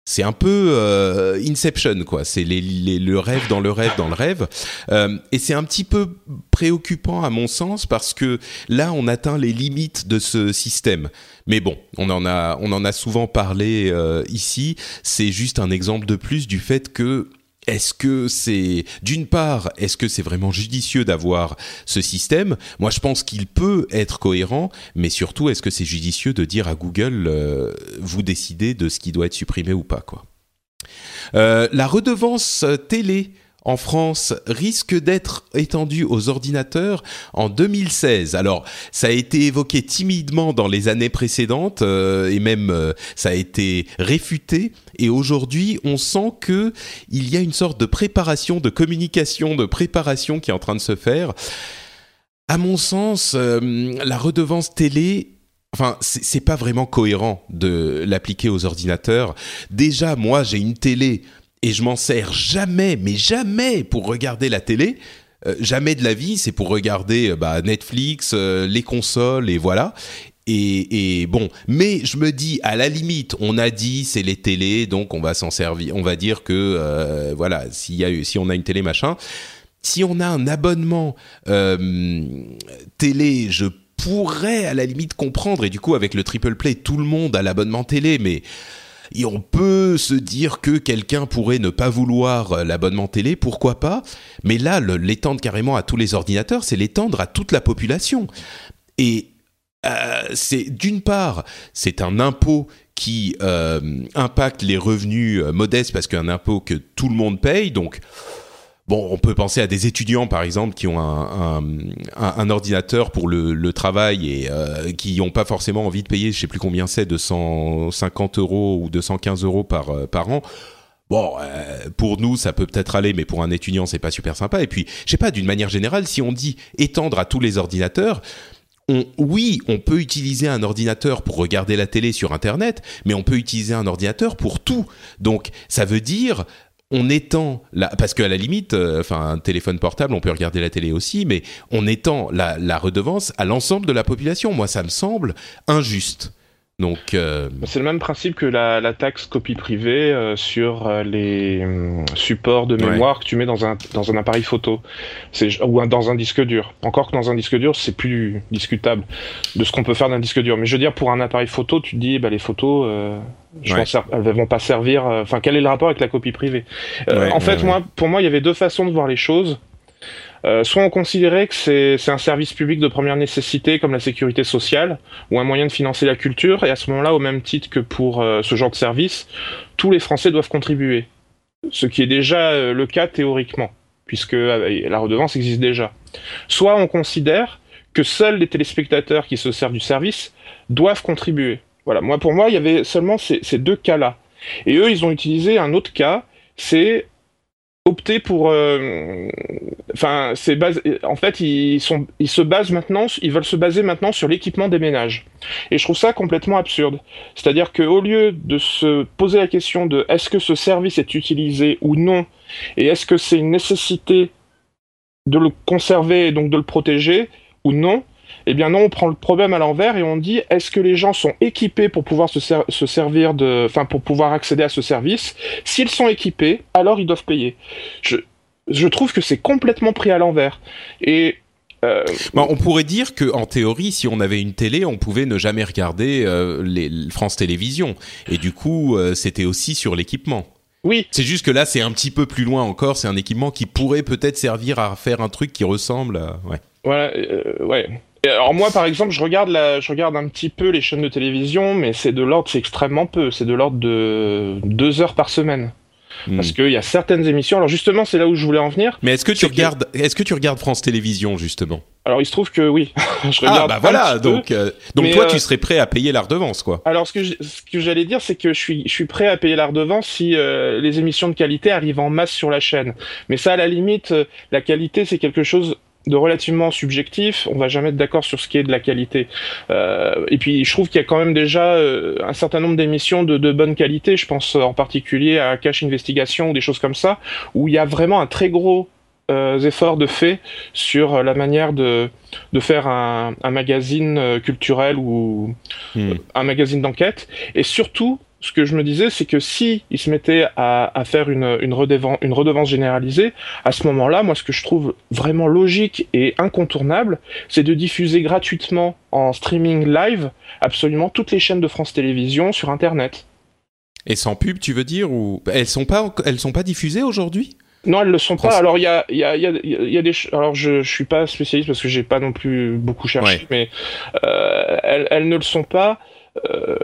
c'est un peu euh, Inception quoi. C'est le rêve dans le rêve dans le rêve, euh, et c'est un petit peu préoccupant à mon sens parce que là on atteint les limites de ce système. Mais bon, on en a on en a souvent parlé euh, ici. C'est juste un exemple de plus du fait que est-ce que c'est d'une part, est-ce que c'est vraiment judicieux d'avoir ce système? Moi, je pense qu'il peut être cohérent, mais surtout, est-ce que c'est judicieux de dire à Google euh, vous décidez de ce qui doit être supprimé ou pas quoi? Euh, La redevance télé en France risque d'être étendu aux ordinateurs en 2016. Alors, ça a été évoqué timidement dans les années précédentes euh, et même euh, ça a été réfuté. Et aujourd'hui, on sent que il y a une sorte de préparation, de communication, de préparation qui est en train de se faire. À mon sens, euh, la redevance télé Enfin, c'est pas vraiment cohérent de l'appliquer aux ordinateurs. Déjà, moi, j'ai une télé et je m'en sers jamais, mais jamais pour regarder la télé. Euh, jamais de la vie, c'est pour regarder euh, bah, Netflix, euh, les consoles et voilà. Et, bon, mais je me dis à la limite, on a dit c'est les télés, donc on va s'en servir. On va dire que voilà, y a, si on a une télé machin, si on a un abonnement télé, je pourrais à la limite comprendre. Et du coup, avec le triple play, tout le monde a l'abonnement télé, mais et on peut se dire que quelqu'un pourrait ne pas vouloir euh, l'abonnement télé, pourquoi pas Mais là, l'étendre carrément à tous les ordinateurs, c'est l'étendre à toute la population. Et euh, c'est d'une part, c'est un impôt qui euh, impacte les revenus modestes parce qu'un impôt que tout le monde paye, donc Bon, on peut penser à des étudiants, par exemple, qui ont un, un, un ordinateur pour le, le travail et euh, qui n'ont pas forcément envie de payer, je sais plus combien c'est, 250 euros ou 215 euros par, euh, par an. Bon, euh, pour nous, ça peut peut-être aller, mais pour un étudiant, c'est pas super sympa. Et puis, je sais pas, d'une manière générale, si on dit étendre à tous les ordinateurs, on, oui, on peut utiliser un ordinateur pour regarder la télé sur Internet, mais on peut utiliser un ordinateur pour tout. Donc, ça veut dire on étend la, parce qu'à la limite, euh, un téléphone portable, on peut regarder la télé aussi, mais on étend la redevance à l'ensemble de la population. Moi, ça me semble injuste. Donc, euh...
c'est le même principe que la, la taxe copie privée euh, sur euh, les hum, supports de mémoire que tu mets dans un dans un appareil photo, c'est ou dans un disque dur. Encore que dans un disque dur, c'est plus discutable de ce qu'on peut faire d'un disque dur. Mais je veux dire, pour un appareil photo, tu te dis, bah les photos, euh, je ouais. elles vont pas servir. Enfin, quel est le rapport avec la copie privée? En fait, moi, pour moi, il y avait deux façons de voir les choses. Euh, soit on considérait que c'est un service public de première nécessité comme la sécurité sociale ou un moyen de financer la culture, et à ce moment-là, au même titre que pour euh, ce genre de service, tous les Français doivent contribuer. Ce qui est déjà euh, le cas théoriquement, puisque la redevance existe déjà. Soit on considère que seuls les téléspectateurs qui se servent du service doivent contribuer. Voilà, moi pour moi, il y avait seulement ces, ces deux cas-là. Et eux, ils ont utilisé un autre cas, c'est opter pour euh, enfin c'est en fait ils sont ils se basent maintenant ils veulent se baser maintenant sur l'équipement des ménages. Et je trouve ça complètement absurde. C'est-à-dire que au lieu de se poser la question de est-ce que ce service est utilisé ou non et est-ce que c'est une nécessité de le conserver et donc de le protéger ou non eh bien non, on prend le problème à l'envers et on dit est-ce que les gens sont équipés pour pouvoir se, ser se servir de, enfin pour pouvoir accéder à ce service? S'ils sont équipés, alors ils doivent payer. Je, je trouve que c'est complètement pris à l'envers. Et
euh... Bon, on pourrait dire que, en théorie, si on avait une télé, on pouvait ne jamais regarder euh, les France Télévisions, et du coup, euh, c'était aussi sur l'équipement.
Oui.
C'est juste que là, c'est un petit peu plus loin encore. C'est un équipement qui pourrait peut-être servir à faire un truc qui ressemble à. Ouais.
Voilà, ouais. Alors moi, par exemple, je regarde, la, je regarde un petit peu les chaînes de télévision, mais c'est de l'ordre, c'est extrêmement peu. C'est de l'ordre de deux heures par semaine.
Hmm.
Parce qu'il y a certaines émissions. Alors justement, c'est là où je voulais en venir.
Mais est-ce que tu
que-
regardes, est-ce que tu regardes France Télévisions justement?
Alors il se trouve que oui, *laughs* je
Ah
regarde.
bah
un
voilà, donc euh, donc toi
euh,
tu serais prêt à payer la redevance quoi.
Alors ce que je- ce que j'allais dire, c'est que je suis je suis prêt à payer la redevance si euh, les émissions de qualité arrivent en masse sur la chaîne. Mais ça, à la limite, la qualité, c'est quelque chose de relativement subjectif. On va jamais être d'accord sur ce qui est de la qualité. Euh, et puis, je trouve qu'il y a quand même déjà euh, un certain nombre d'émissions de, de bonne qualité. Je pense euh, en particulier à Cash Investigation ou des choses comme ça, où il y a vraiment un très gros euh, efforts de fait sur euh, la manière de, de faire un, un magazine euh, culturel ou
Hmm.
un magazine d'enquête. Et surtout, ce que je me disais, c'est que si ils se mettaient à, à faire une, une, redevance, une redevance généralisée, à ce moment-là, moi, ce que je trouve vraiment logique et incontournable, c'est de diffuser gratuitement en streaming live absolument toutes les chaînes de France Télévisions sur Internet.
Et sans pub, tu veux dire ou elles sont pas elles sont pas diffusées aujourd'hui?
Non, elles le sont pas. Alors il y a, il y a, il y a, il y a des. Alors je, je suis pas spécialiste parce que j'ai pas non plus beaucoup cherché,
Ouais.
mais euh, elles, elles ne le sont pas. Euh,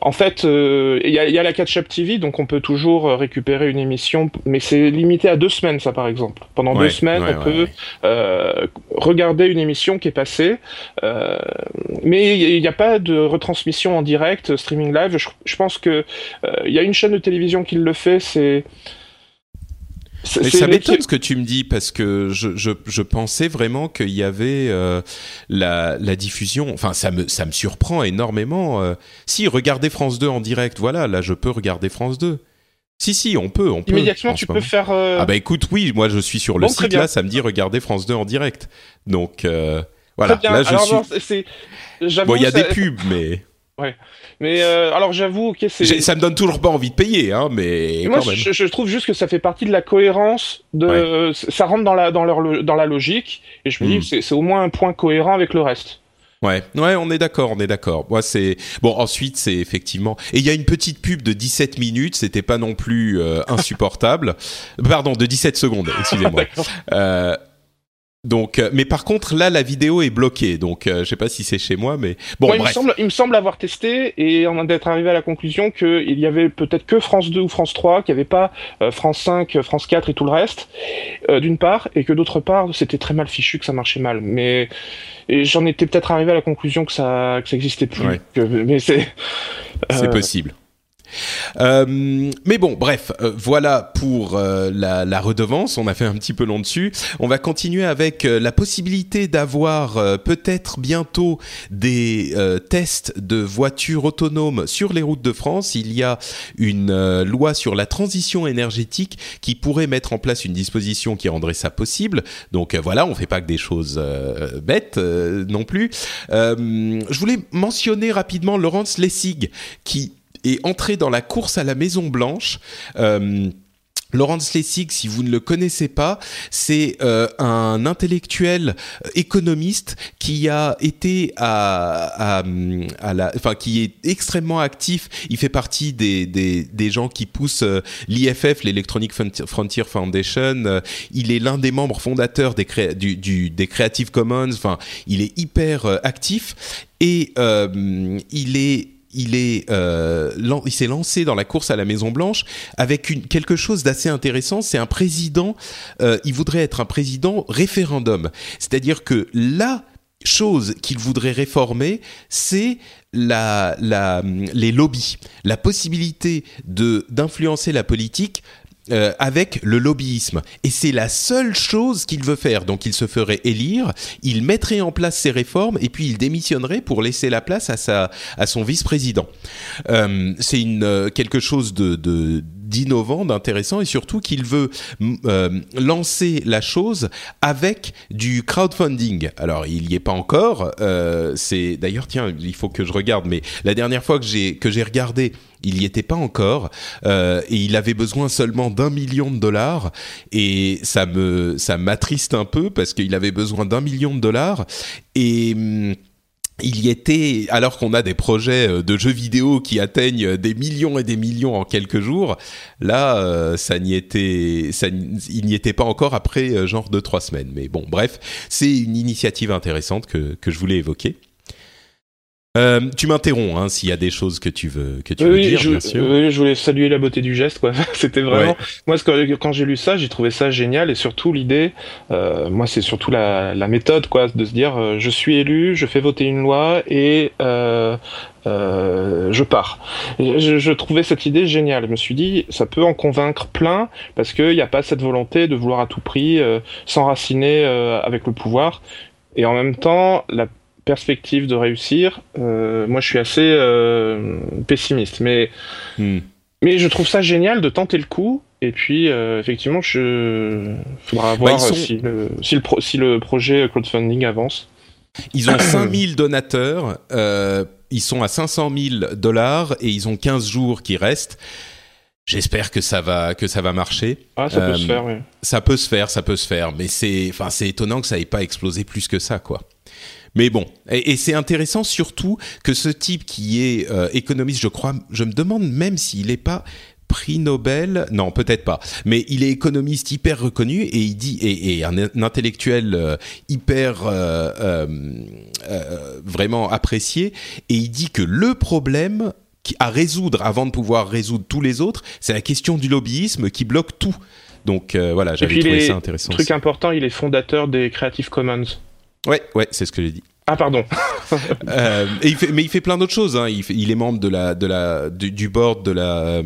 en fait, euh, il y, a, il y a la Catch-up TV, donc on peut toujours euh, récupérer une émission, mais c'est limité à deux semaines, ça par exemple. Pendant
Ouais,
deux semaines,
ouais,
on
ouais,
peut regarder une émission qui est passée, mais il n'y a pas de retransmission en direct, streaming live. Je, je pense que il y a une chaîne de télévision qui le fait, c'est-
Mais ça m'étonne ce que tu me dis parce que je, je, je pensais vraiment qu'il y avait euh, la, la diffusion. Enfin, ça me, ça me surprend énormément. euh. Si, regardez France 2 en direct, voilà, là je peux regarder France 2. Si, si, on peut, on peut.
Immédiatement,
en
tu peux faire. euh,
Ah bah écoute, oui, moi je suis sur le
Bon,
site, là ça me dit regardez France 2 en direct. Donc voilà, là je
alors,
suis... Bon, il y a
ça-
des pubs, mais
Mais euh, alors, j'avoue, ok, c'est.
ça me donne toujours pas envie de payer, hein, mais
moi,
quand même.
je, je trouve juste que ça fait partie de la cohérence de. Ça rentre dans la dans leur dans la logique, et je me dis
Hmm.
que c'est au moins un point cohérent avec le reste.
Ouais, ouais, on est d'accord, on est d'accord. Moi, c'est bon. Ensuite, c'est effectivement. Et il y a une petite pub de 17 minutes. C'était pas non plus euh, insupportable. *laughs* Pardon, de 17 secondes. Excusez-moi. Euh, donc, euh, mais par contre, là, la vidéo est bloquée. Donc, euh, je sais pas si c'est chez moi, mais bon,
Moi, il me
bref.
semble, il me semble avoir testé et en d'être arrivé à la conclusion qu'il y avait peut-être que France 2 ou France 3, qu'il n'y avait pas euh, France 5, euh, France 4 et tout le reste, euh, d'une part, et que d'autre part, c'était très mal fichu, que ça marchait mal. Mais j'en étais peut-être arrivé à la conclusion que ça que ça existait plus.
Ouais.
Que- mais c'est
C'est
euh,
possible. Euh, mais bon, bref, euh, voilà pour euh, la, redevance. On a fait un petit peu long dessus. On va continuer avec la possibilité d'avoir peut-être bientôt des tests de voitures autonomes sur les routes de France. Il y a une loi sur la transition énergétique qui pourrait mettre en place une disposition qui rendrait ça possible. Donc voilà, on fait pas que des choses bêtes non plus. Je voulais mentionner rapidement Laurence Lessig qui est entré dans la course à la Maison Blanche. Euh, Laurence Lessig, si vous ne le connaissez pas, c'est euh, un intellectuel euh, économiste qui a été à, la, enfin qui est extrêmement actif. Il fait partie des des, des gens qui poussent euh, l'IFF, l'Electronic Frontier Foundation. Il est l'un des membres fondateurs des cré- du, des Creative Commons. Enfin, il est hyper actif et il est euh, il s'est lancé dans la course à la Maison Blanche avec quelque chose d'assez intéressant. C'est un président. euh, il voudrait être un président référendum, c'est-à-dire que la chose qu'il voudrait réformer, c'est les lobbies, la possibilité d'influencer la politique euh, avec le lobbyisme. Et c'est la seule chose qu'il veut faire. Donc il se ferait élire, il mettrait en place ses réformes et puis il démissionnerait pour laisser la place à, sa, à son vice-président. Euh, c'est euh, quelque chose de d'innovant, d'intéressant et surtout qu'il veut euh, lancer la chose avec du crowdfunding. Alors il y est pas encore. euh, c'est d'ailleurs tiens il faut que je regarde mais la dernière fois que j'ai que j'ai regardé il y était pas encore euh, et il avait besoin seulement d'un million de dollars et ça me ça m'attriste un peu parce qu'il avait besoin d'un million de dollars et hum, il y était, alors qu'on a des projets euh, de jeux vidéo qui atteignent des millions et des millions en quelques jours, là, euh, ça n'y était, ça, il n'y était pas encore après euh, genre deux trois semaines. Mais bon, bref, c'est une initiative intéressante que que je voulais évoquer. Euh, tu m'interromps hein, s'il y a des choses que tu veux que tu veux
Oui,
dire,
je,
bien sûr.
oui, je voulais saluer la beauté du geste, quoi. *laughs* C'était vraiment.
Ouais.
Moi, que- quand j'ai lu ça, j'ai trouvé ça génial et surtout l'idée. euh, moi, c'est surtout la, la méthode, quoi, de se dire, euh, je suis élu, je fais voter une loi et euh, euh, je pars. Je, je trouvais cette idée géniale. Je me suis dit, ça peut en convaincre plein parce qu'il n'y a pas cette volonté de vouloir à tout prix euh, s'enraciner euh, avec le pouvoir. Et en même temps, la perspective de réussir, euh, moi je suis assez euh, pessimiste. Mais,
Hmm.
mais je trouve ça génial de tenter le coup. Et puis, euh, effectivement, je faudra voir
Bah, sont-
euh, si, le, si, le pro- si le projet crowdfunding avance.
Ils ont 5000 donateurs, ils sont à 500 000 dollars et ils ont 15 jours qui restent. J'espère que ça va que ça va marcher.
Ah, ça peut se faire, oui.
Ça peut se faire, ça peut se faire, mais c'est enfin c'est étonnant que ça ait pas explosé plus que ça quoi. Mais bon, et, et c'est intéressant surtout que ce type qui est euh, économiste, je crois, je me demande même s'il n'est pas prix Nobel, non peut-être pas, mais il est économiste hyper reconnu et il dit et, et un, un intellectuel euh, hyper euh, vraiment apprécié et il dit que le problème à résoudre avant de pouvoir résoudre tous les autres, c'est la question du lobbyisme qui bloque tout. Donc euh, voilà, j'avais trouvé ça intéressant.
truc important, il est fondateur des Creative Commons.
Ouais, ouais, c'est ce que j'ai dit.
Ah, pardon. *laughs*
Euh, et il fait, mais il fait plein d'autres choses. Hein. Il, fait- il est membre de la, de la, du, du board de la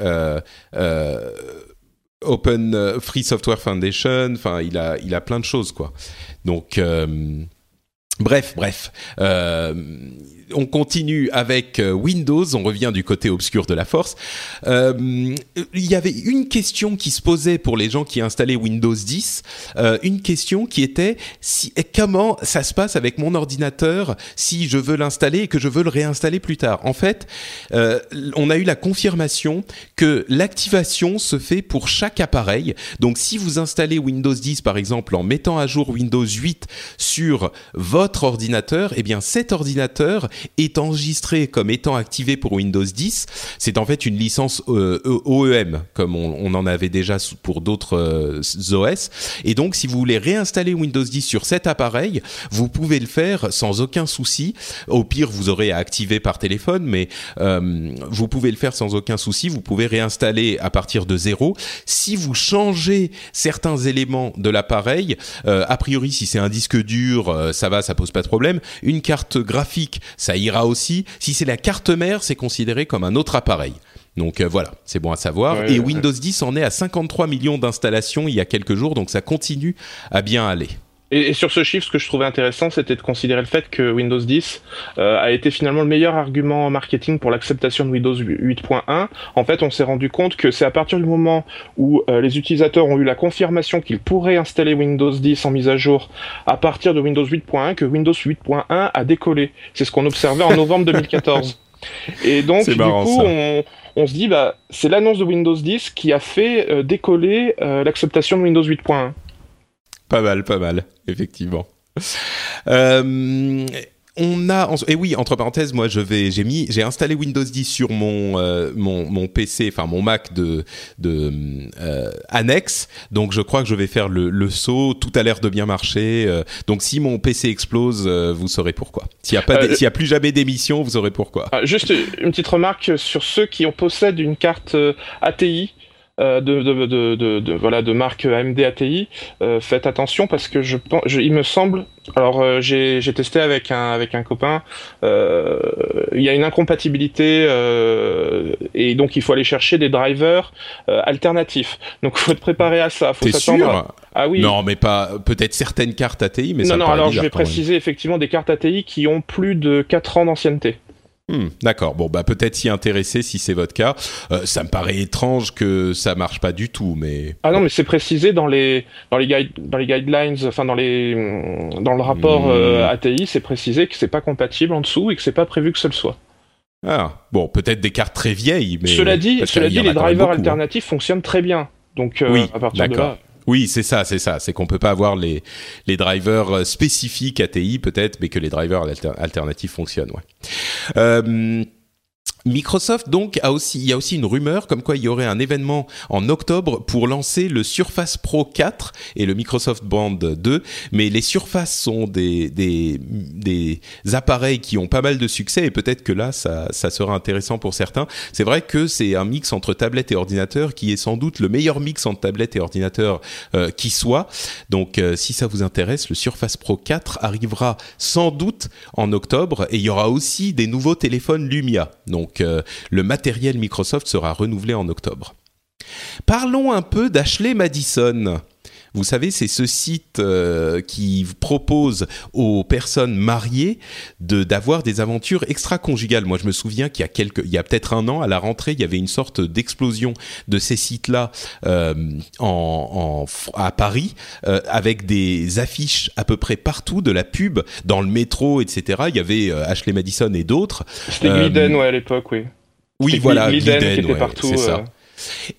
euh, euh, Open Free Software Foundation. Enfin, il a, il a plein de choses, quoi. Donc, bref, bref. Euh, on continue avec euh, Windows. On revient du côté obscur de la force. Euh, il y avait une question qui se posait pour les gens qui installaient Windows 10. Euh, une question qui était si, comment ça se passe avec mon ordinateur si je veux l'installer et que je veux le réinstaller plus tard? En fait, on a eu la confirmation que l'activation se fait pour chaque appareil. Donc, si vous installez Windows 10 par exemple en mettant à jour Windows 8 sur votre ordinateur, eh bien cet ordinateur est enregistré comme étant activé pour Windows 10. C'est en fait une licence euh, OEM, comme on, en avait déjà pour d'autres euh, OS. Et donc, si vous voulez réinstaller Windows 10 sur cet appareil, vous pouvez le faire sans aucun souci. Au pire, vous aurez à activer par téléphone, mais euh, vous pouvez le faire sans aucun souci. Vous pouvez réinstaller à partir de zéro. Si vous changez certains éléments de l'appareil, a priori, si c'est un disque dur, ça va, ça pose pas de problème. Une carte graphique, ça ira aussi. Si c'est la carte mère, c'est considéré comme un autre appareil. Donc euh, voilà, c'est bon à savoir.
Ouais,
Et
ouais.
Windows 10 en est à 53 millions d'installations il y a quelques jours, donc ça continue à bien aller.
Et, et sur ce chiffre, ce que je trouvais intéressant, c'était de considérer le fait que Windows 10 euh, a été finalement le meilleur argument marketing pour l'acceptation de Windows 8.1. En fait, on s'est rendu compte que c'est à partir du moment où euh, les utilisateurs ont eu la confirmation qu'ils pourraient installer Windows 10 en mise à jour à partir de Windows 8.1 que Windows 8.1 a décollé. C'est ce qu'on observait en novembre 2014. *laughs* Et donc, du
marrant,
coup, on, on se dit, bah, c'est l'annonce de Windows 10 qui a fait euh, décoller l'acceptation de Windows 8.1.
Pas mal, pas mal, effectivement. Euh, on a, et oui, entre parenthèses, moi, je vais, j'ai mis, j'ai installé Windows 10 sur mon euh, mon, mon PC, enfin mon Mac de de euh, annexe. Donc, je crois que je vais faire le, le saut. Tout a l'air de bien marcher. euh, donc, si mon PC explose, vous saurez pourquoi. S'il y a pas, s'il y a plus jamais d'émission, vous saurez pourquoi.
Ah, juste une petite remarque sur ceux qui ont possèdent une carte ATI. Euh, de, de, de, de, de- voilà de marque AMD ATI euh, faites attention parce que je pense il me semble alors euh, j'ai testé avec un avec un copain il y a une incompatibilité et donc il faut aller chercher des drivers alternatifs. Donc faut être préparé à ça faut s'attendre ah oui.
Non, mais pas peut-être certaines cartes ATI, mais
non non alors je vais préciser effectivement des cartes ATI qui ont plus de 4 ans d'ancienneté
Hmm, D'accord. Bon, bah peut-être s'y intéresser si c'est votre cas. Euh, ça me paraît étrange que ça marche pas du tout, mais
Ah non, mais c'est précisé dans les dans les guide, dans les guidelines, enfin dans les dans le rapport
Mmh.
euh, ATI, c'est précisé que c'est pas compatible en dessous et que c'est pas prévu que ce le soit.
ah bon, peut-être des cartes très vieilles, mais
cela dit, cela dit, les drivers
hein.
alternatifs fonctionnent très bien. Donc euh,
Oui,
à partir de
d'accord.
là,
Oui, c'est ça, c'est ça. C'est qu'on peut pas avoir les, les drivers spécifiques ATI peut-être, mais que les drivers alternatifs fonctionnent. Euh, Microsoft donc a aussi, il y a aussi une rumeur comme quoi il y aurait un événement en octobre pour lancer le Surface Pro 4 et le Microsoft Band 2. Mais les Surface sont des, des, des appareils qui ont pas mal de succès et peut-être que là ça, ça sera intéressant pour certains. C'est vrai que c'est un mix entre tablette et ordinateur qui est sans doute le meilleur mix entre tablette et ordinateur euh, qui soit. Donc euh, si ça vous intéresse, le Surface Pro 4 arrivera sans doute en octobre et il y aura aussi des nouveaux téléphones Lumia. Donc donc euh, le matériel Microsoft sera renouvelé en octobre. Parlons un peu d'Ashley Madison. Vous savez, c'est ce site euh, qui propose aux personnes mariées de d'avoir des aventures extra-conjugales. Moi, je me souviens qu'il y a quelques, il y a peut-être un an, à la rentrée, il y avait une sorte d'explosion de ces sites-là euh, en, à Paris, euh, avec des affiches à peu près partout, de la pub dans le métro, etc. Il y avait Ashley Madison et d'autres.
C'était Gliden, ouais, à l'époque, oui.
Oui, voilà,
Gliden, qui était partout.
C'est ça.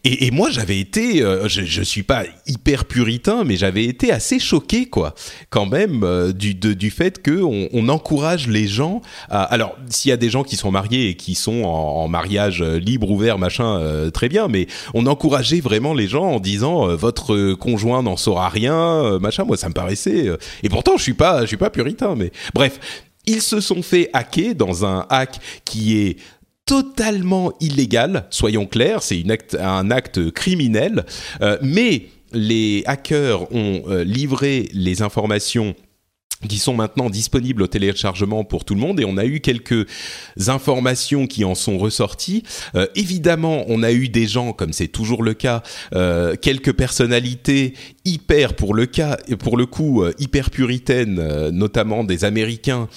Et, moi, j'avais été, euh, je, je suis pas hyper puritain, mais j'avais été assez choqué, quoi, quand même, euh, du, du fait que on, encourage les gens. Alors, s'il y a des gens qui sont mariés et qui sont en, en mariage euh, libre, ouvert, machin, très bien, mais on encourageait vraiment les gens en disant votre conjoint n'en saura rien, machin. Moi, ça me paraissait. et pourtant, je suis pas, je suis pas puritain, mais bref. Ils se sont fait hacker dans un hack qui est totalement illégal, soyons clairs, c'est un acte criminel, euh, mais les hackers ont euh, livré les informations qui sont maintenant disponibles au téléchargement pour tout le monde et on a eu quelques informations qui en sont ressorties. Euh, évidemment, on a eu des gens, comme c'est toujours le cas, quelques personnalités hyper, pour le cas, pour le coup, euh, hyper puritaines, euh, notamment des Américains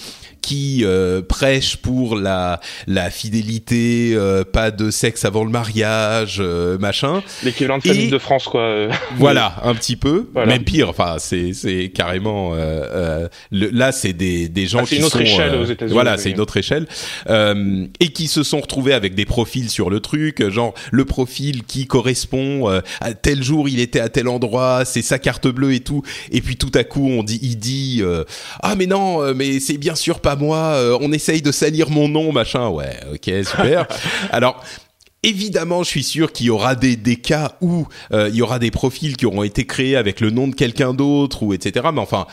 qui euh, prêchent pour la la fidélité, euh, pas de sexe avant le mariage, machin.
L'équivalent de famille de France, quoi. *laughs*
voilà, un petit peu, voilà. même pire. Enfin, c'est c'est carrément le, là, c'est des, des gens
ah,
qui
une autre
sont
échelle
euh,
aux États-Unis.
voilà, c'est une autre échelle euh, et qui se sont retrouvés avec des profils sur le truc, genre le profil qui correspond euh, à tel jour il était à tel endroit, c'est sa carte bleue et tout, et puis tout à coup on dit, il dit euh, ah mais non, euh, mais c'est bien sûr pas moi, on essaye de salir mon nom machin, ouais, ok super. *laughs* Alors Évidemment, je suis sûr qu'il y aura des, des cas où euh, il y aura des profils qui auront été créés avec le nom de quelqu'un d'autre ou etc. Mais enfin,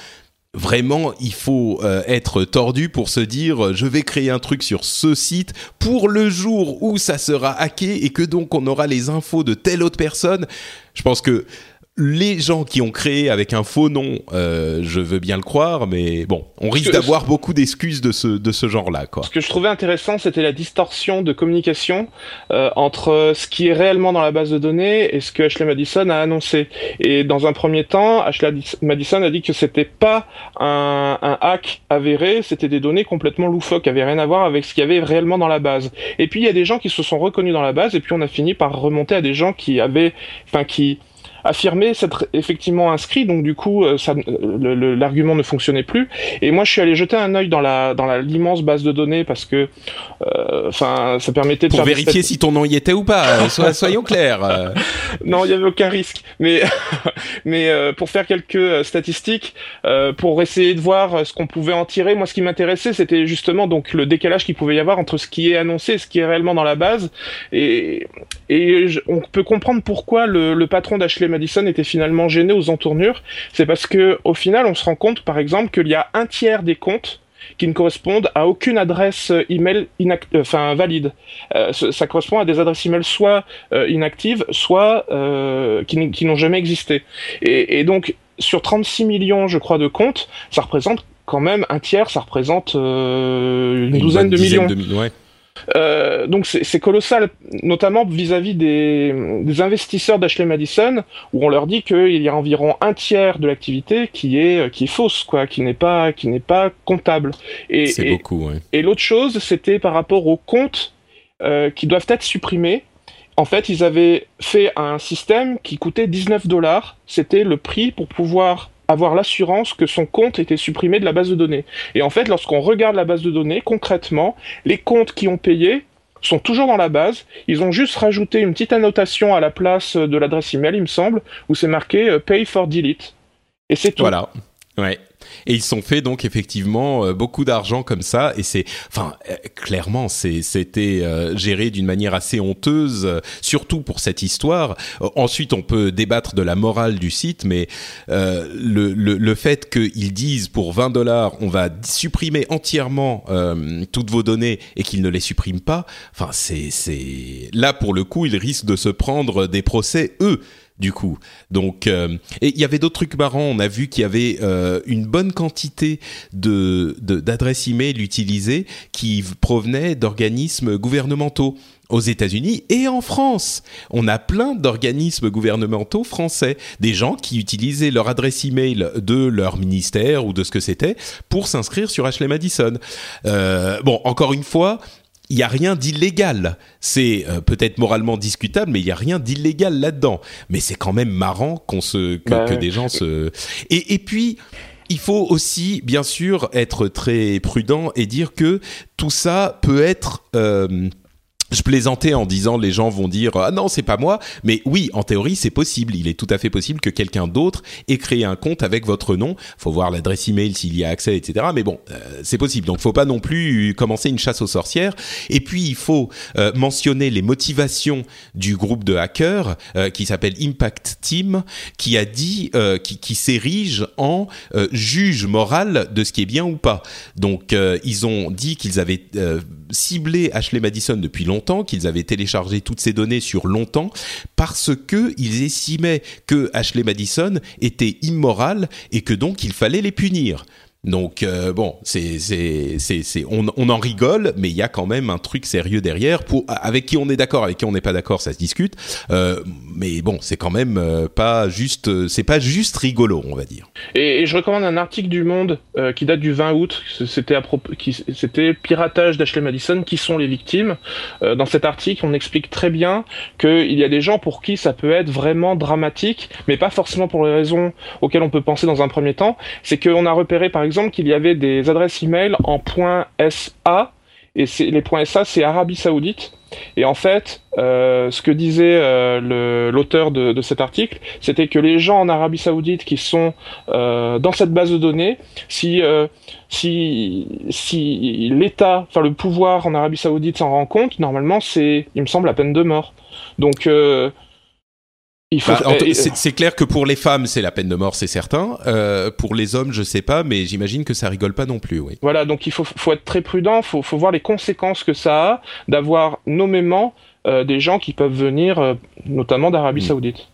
vraiment, il faut euh, être tordu pour se dire je vais créer un truc sur ce site pour le jour où ça sera hacké et que donc on aura les infos de telle autre personne. Je pense que les gens qui ont créé avec un faux nom, euh, je veux bien le croire, mais bon, on risque d'avoir beaucoup d'excuses de ce, de ce genre-là. Quoi.
Ce que je trouvais intéressant, c'était la distorsion de communication euh, entre ce qui est réellement dans la base de données et ce que Ashley Madison a annoncé. Et dans un premier temps, Ashley Madison a dit que c'était pas un, un hack avéré, c'était des données complètement loufoques, qui avaient rien à voir avec ce qu'il y avait réellement dans la base. Et puis il y a des gens qui se sont reconnus dans la base, et puis on a fini par remonter à des gens qui avaient, enfin qui affirmé s'être effectivement inscrit, donc du coup, euh, l'argument ne fonctionnait plus. Et moi, je suis allé jeter un œil dans la dans l'immense base de données parce que, euh, enfin, ça permettait de
pour vérifier si ton nom y était ou pas. Euh, *laughs* soyons clairs. *laughs*
non, il y avait aucun risque. Mais *laughs* mais pour faire quelques statistiques, pour essayer de voir ce qu'on pouvait en tirer, moi, ce qui m'intéressait, c'était justement donc le décalage qu'il pouvait y avoir entre ce qui est annoncé et ce qui est réellement dans la base. Et et je, on peut comprendre pourquoi le, le patron d'Ashley Madison était finalement gêné aux entournures, c'est parce que au final, on se rend compte, par exemple, qu'il y a un tiers des comptes qui ne correspondent à aucune adresse email enfin valide. Euh, ça correspond à des adresses email soit euh, inactives, soit euh, qui, qui n'ont jamais existé. Et, et, donc sur 36 millions, je crois, de comptes, ça représente quand même un tiers, ça représente une, une, douzaine de millions.
De, ouais.
Euh, donc c'est colossal, notamment vis-à-vis -vis des, des, investisseurs d'Ashley Madison, où on leur dit qu'il y a environ un tiers de l'activité qui est qui est fausse, quoi, qui n'est pas qui n'est pas comptable.
Et c'est beaucoup. Ouais.
Et l'autre chose, c'était par rapport aux comptes euh, qui doivent être supprimés. En fait, ils avaient fait un système qui coûtait 19 dollars. C'était le prix pour pouvoir avoir l'assurance que son compte était supprimé de la base de données. Et en fait, lorsqu'on regarde la base de données, concrètement, les comptes qui ont payé sont toujours dans la base. Ils ont juste rajouté une petite annotation à la place de l'adresse email, il me semble, où c'est marqué euh, Pay for Delete. Et c'est tout.
Voilà. Ouais. Et ils sont fait donc effectivement euh, beaucoup d'argent comme ça. Et c'est, enfin, euh, clairement, c'est, c'était euh, géré d'une manière assez honteuse, surtout pour cette histoire. ensuite, on peut débattre de la morale du site, mais le, le, le, fait qu'ils disent pour 20 dollars, on va supprimer entièrement toutes vos données et qu'ils ne les suppriment pas, enfin, c'est, c'est là pour le coup, ils risquent de se prendre des procès eux du coup. Donc, euh, et il y avait d'autres trucs marrants. On a vu qu'il y avait euh, une bonne quantité de d'adresses email utilisées qui provenaient d'organismes gouvernementaux aux États-Unis et en France. On a plein d'organismes gouvernementaux français, des gens qui utilisaient leur adresse email de leur ministère ou de ce que c'était pour s'inscrire sur Ashley Madison. Euh, bon, encore une fois, il y a rien d'illégal. C'est euh, peut-être moralement discutable, mais il y a rien d'illégal là-dedans. Mais c'est quand même marrant qu'on se que, bah des gens se et, et puis il faut aussi, bien sûr, être très prudent et dire que tout ça peut être euh, je plaisantais en disant les gens vont dire ah non c'est pas moi. Mais oui en théorie c'est possible. Il est tout à fait possible que quelqu'un d'autre ait créé un compte avec votre nom. Faut voir l'adresse email s'il y a accès etc mais bon euh, c'est possible. Donc faut pas non plus commencer une chasse aux sorcières. Et puis il faut euh, mentionner les motivations du groupe de hackers euh, qui s'appelle Impact Team qui a dit qui, qui s'érige en juge moral de ce qui est bien ou pas. Donc ils ont dit qu'ils avaient ciblé Ashley Madison depuis longtemps qu'ils avaient téléchargé toutes ces données sur longtemps, parce que ils estimaient que Ashley Madison était immoral et que donc il fallait les punir. Donc euh, bon, c'est c'est c'est on, on en rigole, mais il y a quand même un truc sérieux derrière. Pour avec qui on est d'accord, avec qui on n'est pas d'accord, ça se discute. Euh, mais bon, c'est quand même euh, pas juste, c'est pas juste rigolo, on va dire.
Et, je recommande un article du Monde qui date du 20 août. C'était à qui c'était piratage d'Ashley Madison. Qui sont les victimes? Dans cet article, on explique très bien qu'il y a des gens pour qui ça peut être vraiment dramatique, mais pas forcément pour les raisons auxquelles on peut penser dans un premier temps. C'est qu'on a repéré par exemple exemple qu'il y avait des adresses email en .sa et les .sa c'est Arabie Saoudite. Et en fait, euh, ce que disait euh, l'auteur de, cet article, c'était que les gens en Arabie Saoudite qui sont euh, dans cette base de données, si si si l'État, enfin le pouvoir en Arabie Saoudite s'en rend compte, normalement c'est, il me semble, la peine de mort. Donc
bah, c'est clair que pour les femmes, c'est la peine de mort, c'est certain. Euh, pour les hommes, je sais pas, mais j'imagine que ça rigole pas non plus, oui.
Voilà, donc il faut, faut être très prudent, faut, faut voir les conséquences que ça a d'avoir nommément euh, des gens qui peuvent venir, euh, notamment d'Arabie mm. Saoudite.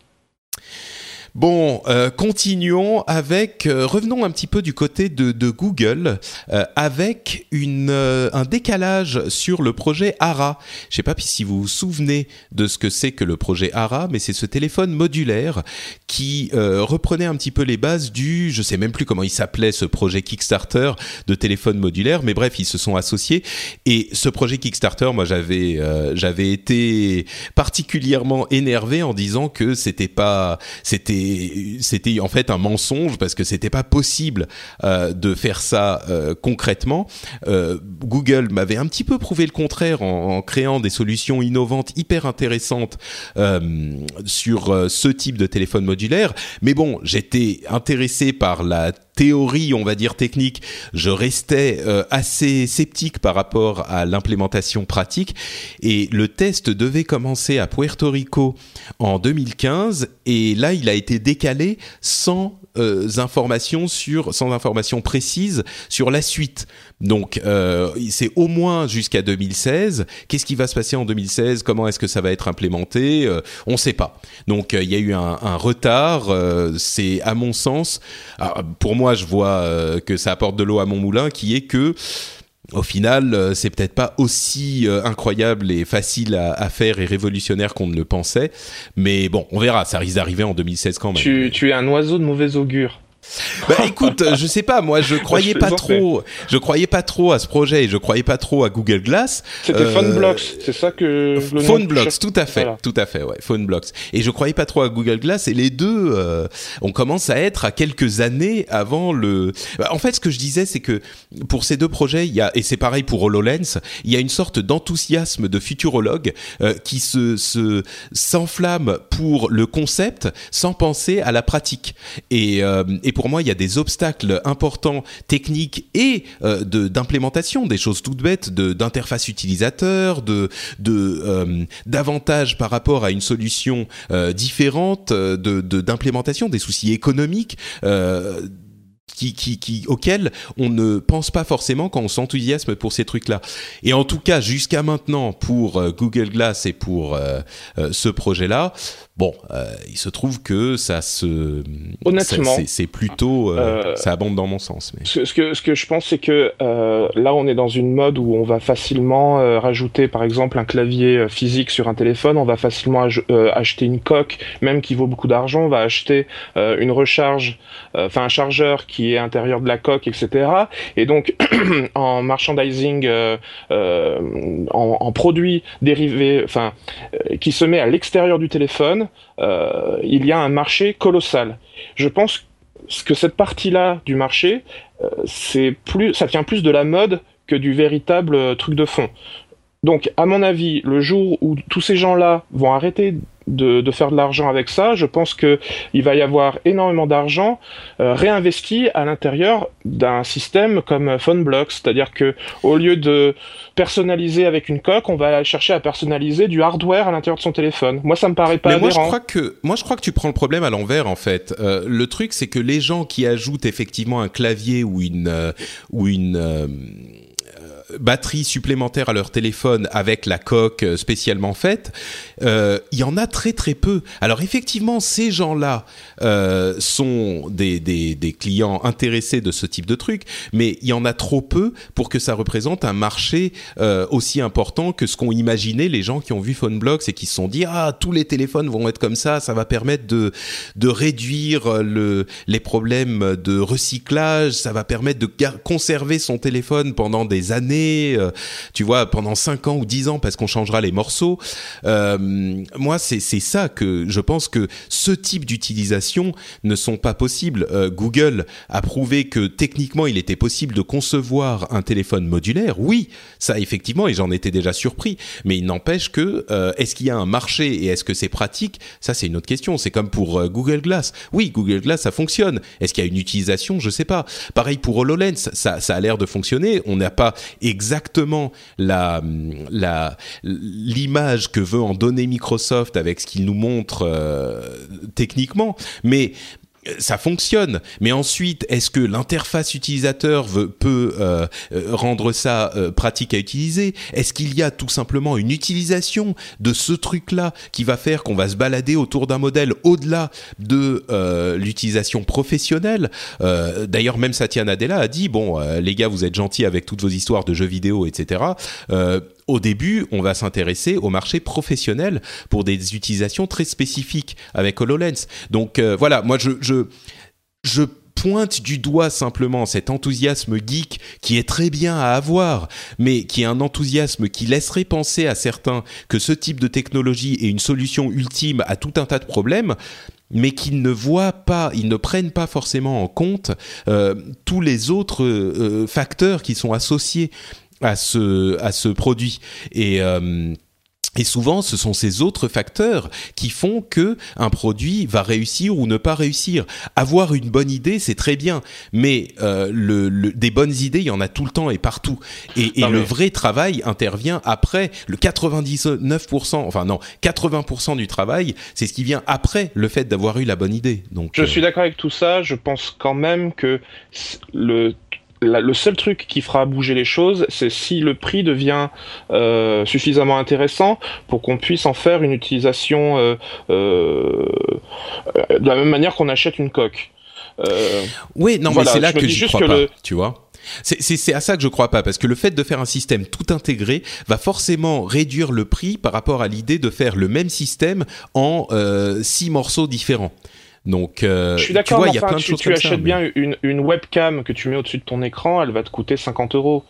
Bon, euh, continuons avec, euh, revenons un petit peu du côté de, Google, euh, avec un décalage sur le projet ARA. Je ne sais pas si vous vous souvenez de ce que c'est que le projet ARA, mais c'est ce téléphone modulaire qui reprenait un petit peu les bases du, je sais même plus comment il s'appelait ce projet Kickstarter de téléphone modulaire, mais bref, ils se sont associés. Et ce projet Kickstarter, moi j'avais j'avais été particulièrement énervé en disant que c'était pas, c'était c'était en fait un mensonge parce que c'était pas possible euh, de faire ça euh, concrètement. Euh, Google m'avait un petit peu prouvé le contraire en, créant des solutions innovantes hyper intéressantes sur ce type de téléphone modulaire. Mais bon, j'étais intéressé par la théorie, on va dire technique, je restais assez sceptique par rapport à l'implémentation pratique. Et le test devait commencer à Puerto Rico en 2015, et là, il a été décalé sans euh, informations sur, sans informations précises sur la suite. Donc, euh, c'est au moins jusqu'à 2016. Qu'est-ce qui va se passer en 2016 Comment est-ce que ça va être implémenté? Euh, On ne sait pas. Donc, il y a eu un, un retard. c'est à mon sens, ah, pour moi, je vois que ça apporte de l'eau à mon moulin, qui est que au final, euh, c'est peut-être pas aussi euh, incroyable et facile à, faire et révolutionnaire qu'on ne le pensait. Mais bon, on verra. Ça risque d'arriver en 2016 quand même.
Tu, es un oiseau de mauvais augure.
Bah écoute, je sais pas, moi je croyais pas trop, je croyais pas trop à ce projet et je croyais pas trop à Google Glass.
C'était euh, PhoneBlocks, c'est ça que
PhoneBlocks, tout à fait, tout à fait, ouais, PhoneBlocks. Et je croyais pas trop à Google Glass et les deux, euh, on commence à être à quelques années avant le. Bah, en fait, ce que je disais, c'est que pour ces deux projets, il y a et c'est pareil pour HoloLens, il y a une sorte d'enthousiasme de futurologue euh, qui se s'enflamme pour le concept sans penser à la pratique. Et, euh, et pour moi, il y a des obstacles importants techniques et euh, d'implémentation, des choses toutes bêtes, d'interface utilisateur, de euh, d'avantages par rapport à une solution euh, différente, de d'implémentation, des soucis économiques. Euh, qui, qui, qui, auquel on ne pense pas forcément quand on s'enthousiasme pour ces trucs-là. Et en tout cas, jusqu'à maintenant, pour euh, Google Glass et pour euh, euh, ce projet-là, bon, il se trouve que ça se...
Honnêtement...
C'est plutôt... ça abonde dans mon sens. Mais...
Ce, que, ce que je pense, c'est que là, on est dans une mode où on va facilement rajouter, par exemple, un clavier physique sur un téléphone, on va facilement acheter une coque, même qui vaut beaucoup d'argent, on va acheter une recharge, enfin un chargeur qui est intérieur de la coque, etc. Et donc *clears throat* en merchandising, euh, euh, en, en, produits dérivés, enfin euh, qui se met à l'extérieur du téléphone, il y a un marché colossal. Je pense que cette partie-là du marché, c'est plus, ça tient plus de la mode que du véritable truc de fond. Donc, à mon avis, le jour où tous ces gens-là vont arrêter de, faire de l'argent avec ça, je pense que il va y avoir énormément d'argent euh, réinvesti à l'intérieur d'un système comme PhoneBlocks, c'est-à-dire que au lieu de personnaliser avec une coque, on va chercher à personnaliser du hardware à l'intérieur de son téléphone. Moi, ça me paraît pas
Mais
moi,
je crois que moi, je crois que tu prends le problème à l'envers en fait. Euh, le truc, c'est que les gens qui ajoutent effectivement un clavier ou une euh, ou une batterie supplémentaire à leur téléphone avec la coque euh, spécialement faite, euh, il y en a très très peu. Alors effectivement, ces gens-là euh, sont des, des, clients intéressés de ce type de truc, mais il y en a trop peu pour que ça représente un marché aussi important que ce qu'ont imaginé les gens qui ont vu PhoneBlocks et qui se sont dit ah tous les téléphones vont être comme ça, ça va permettre de de réduire le les problèmes de recyclage, ça va permettre de conserver son téléphone pendant des années euh, tu vois, pendant 5 ans ou 10 ans parce qu'on changera les morceaux. Euh, moi, c'est ça que je pense que ce type d'utilisation ne sont pas possibles. Euh, Google a prouvé que techniquement, il était possible de concevoir un téléphone modulaire. Oui, ça effectivement, et j'en étais déjà surpris. Mais il n'empêche que est-ce qu'il y a un marché et est-ce que c'est pratique? Ça, c'est une autre question. C'est comme pour Google Glass. Oui, Google Glass, ça fonctionne. Est-ce qu'il y a une utilisation? Je sais pas. Pareil pour HoloLens, ça, ça a l'air de fonctionner. On n'a pas exactement la la l'image que veut en donner Microsoft avec ce qu'il nous montre euh, techniquement, mais ça fonctionne. Mais ensuite, est-ce que l'interface utilisateur veut, peut euh, euh, rendre ça euh, pratique à utiliser? Est-ce qu'il y a tout simplement une utilisation de ce truc-là qui va faire qu'on va se balader autour d'un modèle au-delà de l'utilisation professionnelle? D'ailleurs, même Satya Nadella a dit bon, les gars, vous êtes gentils avec toutes vos histoires de jeux vidéo, etc au début, on va s'intéresser au marché professionnel pour des utilisations très spécifiques avec HoloLens. Donc euh, voilà, moi je, je, je pointe du doigt simplement cet enthousiasme geek qui est très bien à avoir, mais qui est un enthousiasme qui laisserait penser à certains que ce type de technologie est une solution ultime à tout un tas de problèmes mais qui ne voient pas, ils ne prennent pas forcément en compte euh, tous les autres euh, facteurs qui sont associés à ce à ce produit et euh, et souvent, ce sont ces autres facteurs qui font que un produit va réussir ou ne pas réussir. Avoir une bonne idée, c'est très bien, mais euh, le, le, des bonnes idées, il y en a tout le temps et partout. Et, et le vrai travail intervient après. Le 99%, enfin non, 80% du travail, c'est ce qui vient après le fait d'avoir eu la bonne idée. Donc,
je euh... suis d'accord avec tout ça. Je pense quand même que le le seul truc qui fera bouger les choses, c'est si le prix devient euh, suffisamment intéressant pour qu'on puisse en faire une utilisation euh, euh, de la même manière qu'on achète une coque.
Oui, non, mais c'est là que je crois pas, tu vois. C'est à ça que je crois pas, parce que le fait de faire un système tout intégré va forcément réduire le prix par rapport à l'idée de faire le même système en euh, six morceaux différents. Donc, euh,
je suis d'accord,
il y a
enfin,
plein de
tu, tu achètes
ça,
bien une, une webcam que tu mets au-dessus de ton écran, elle va te coûter 50 euros.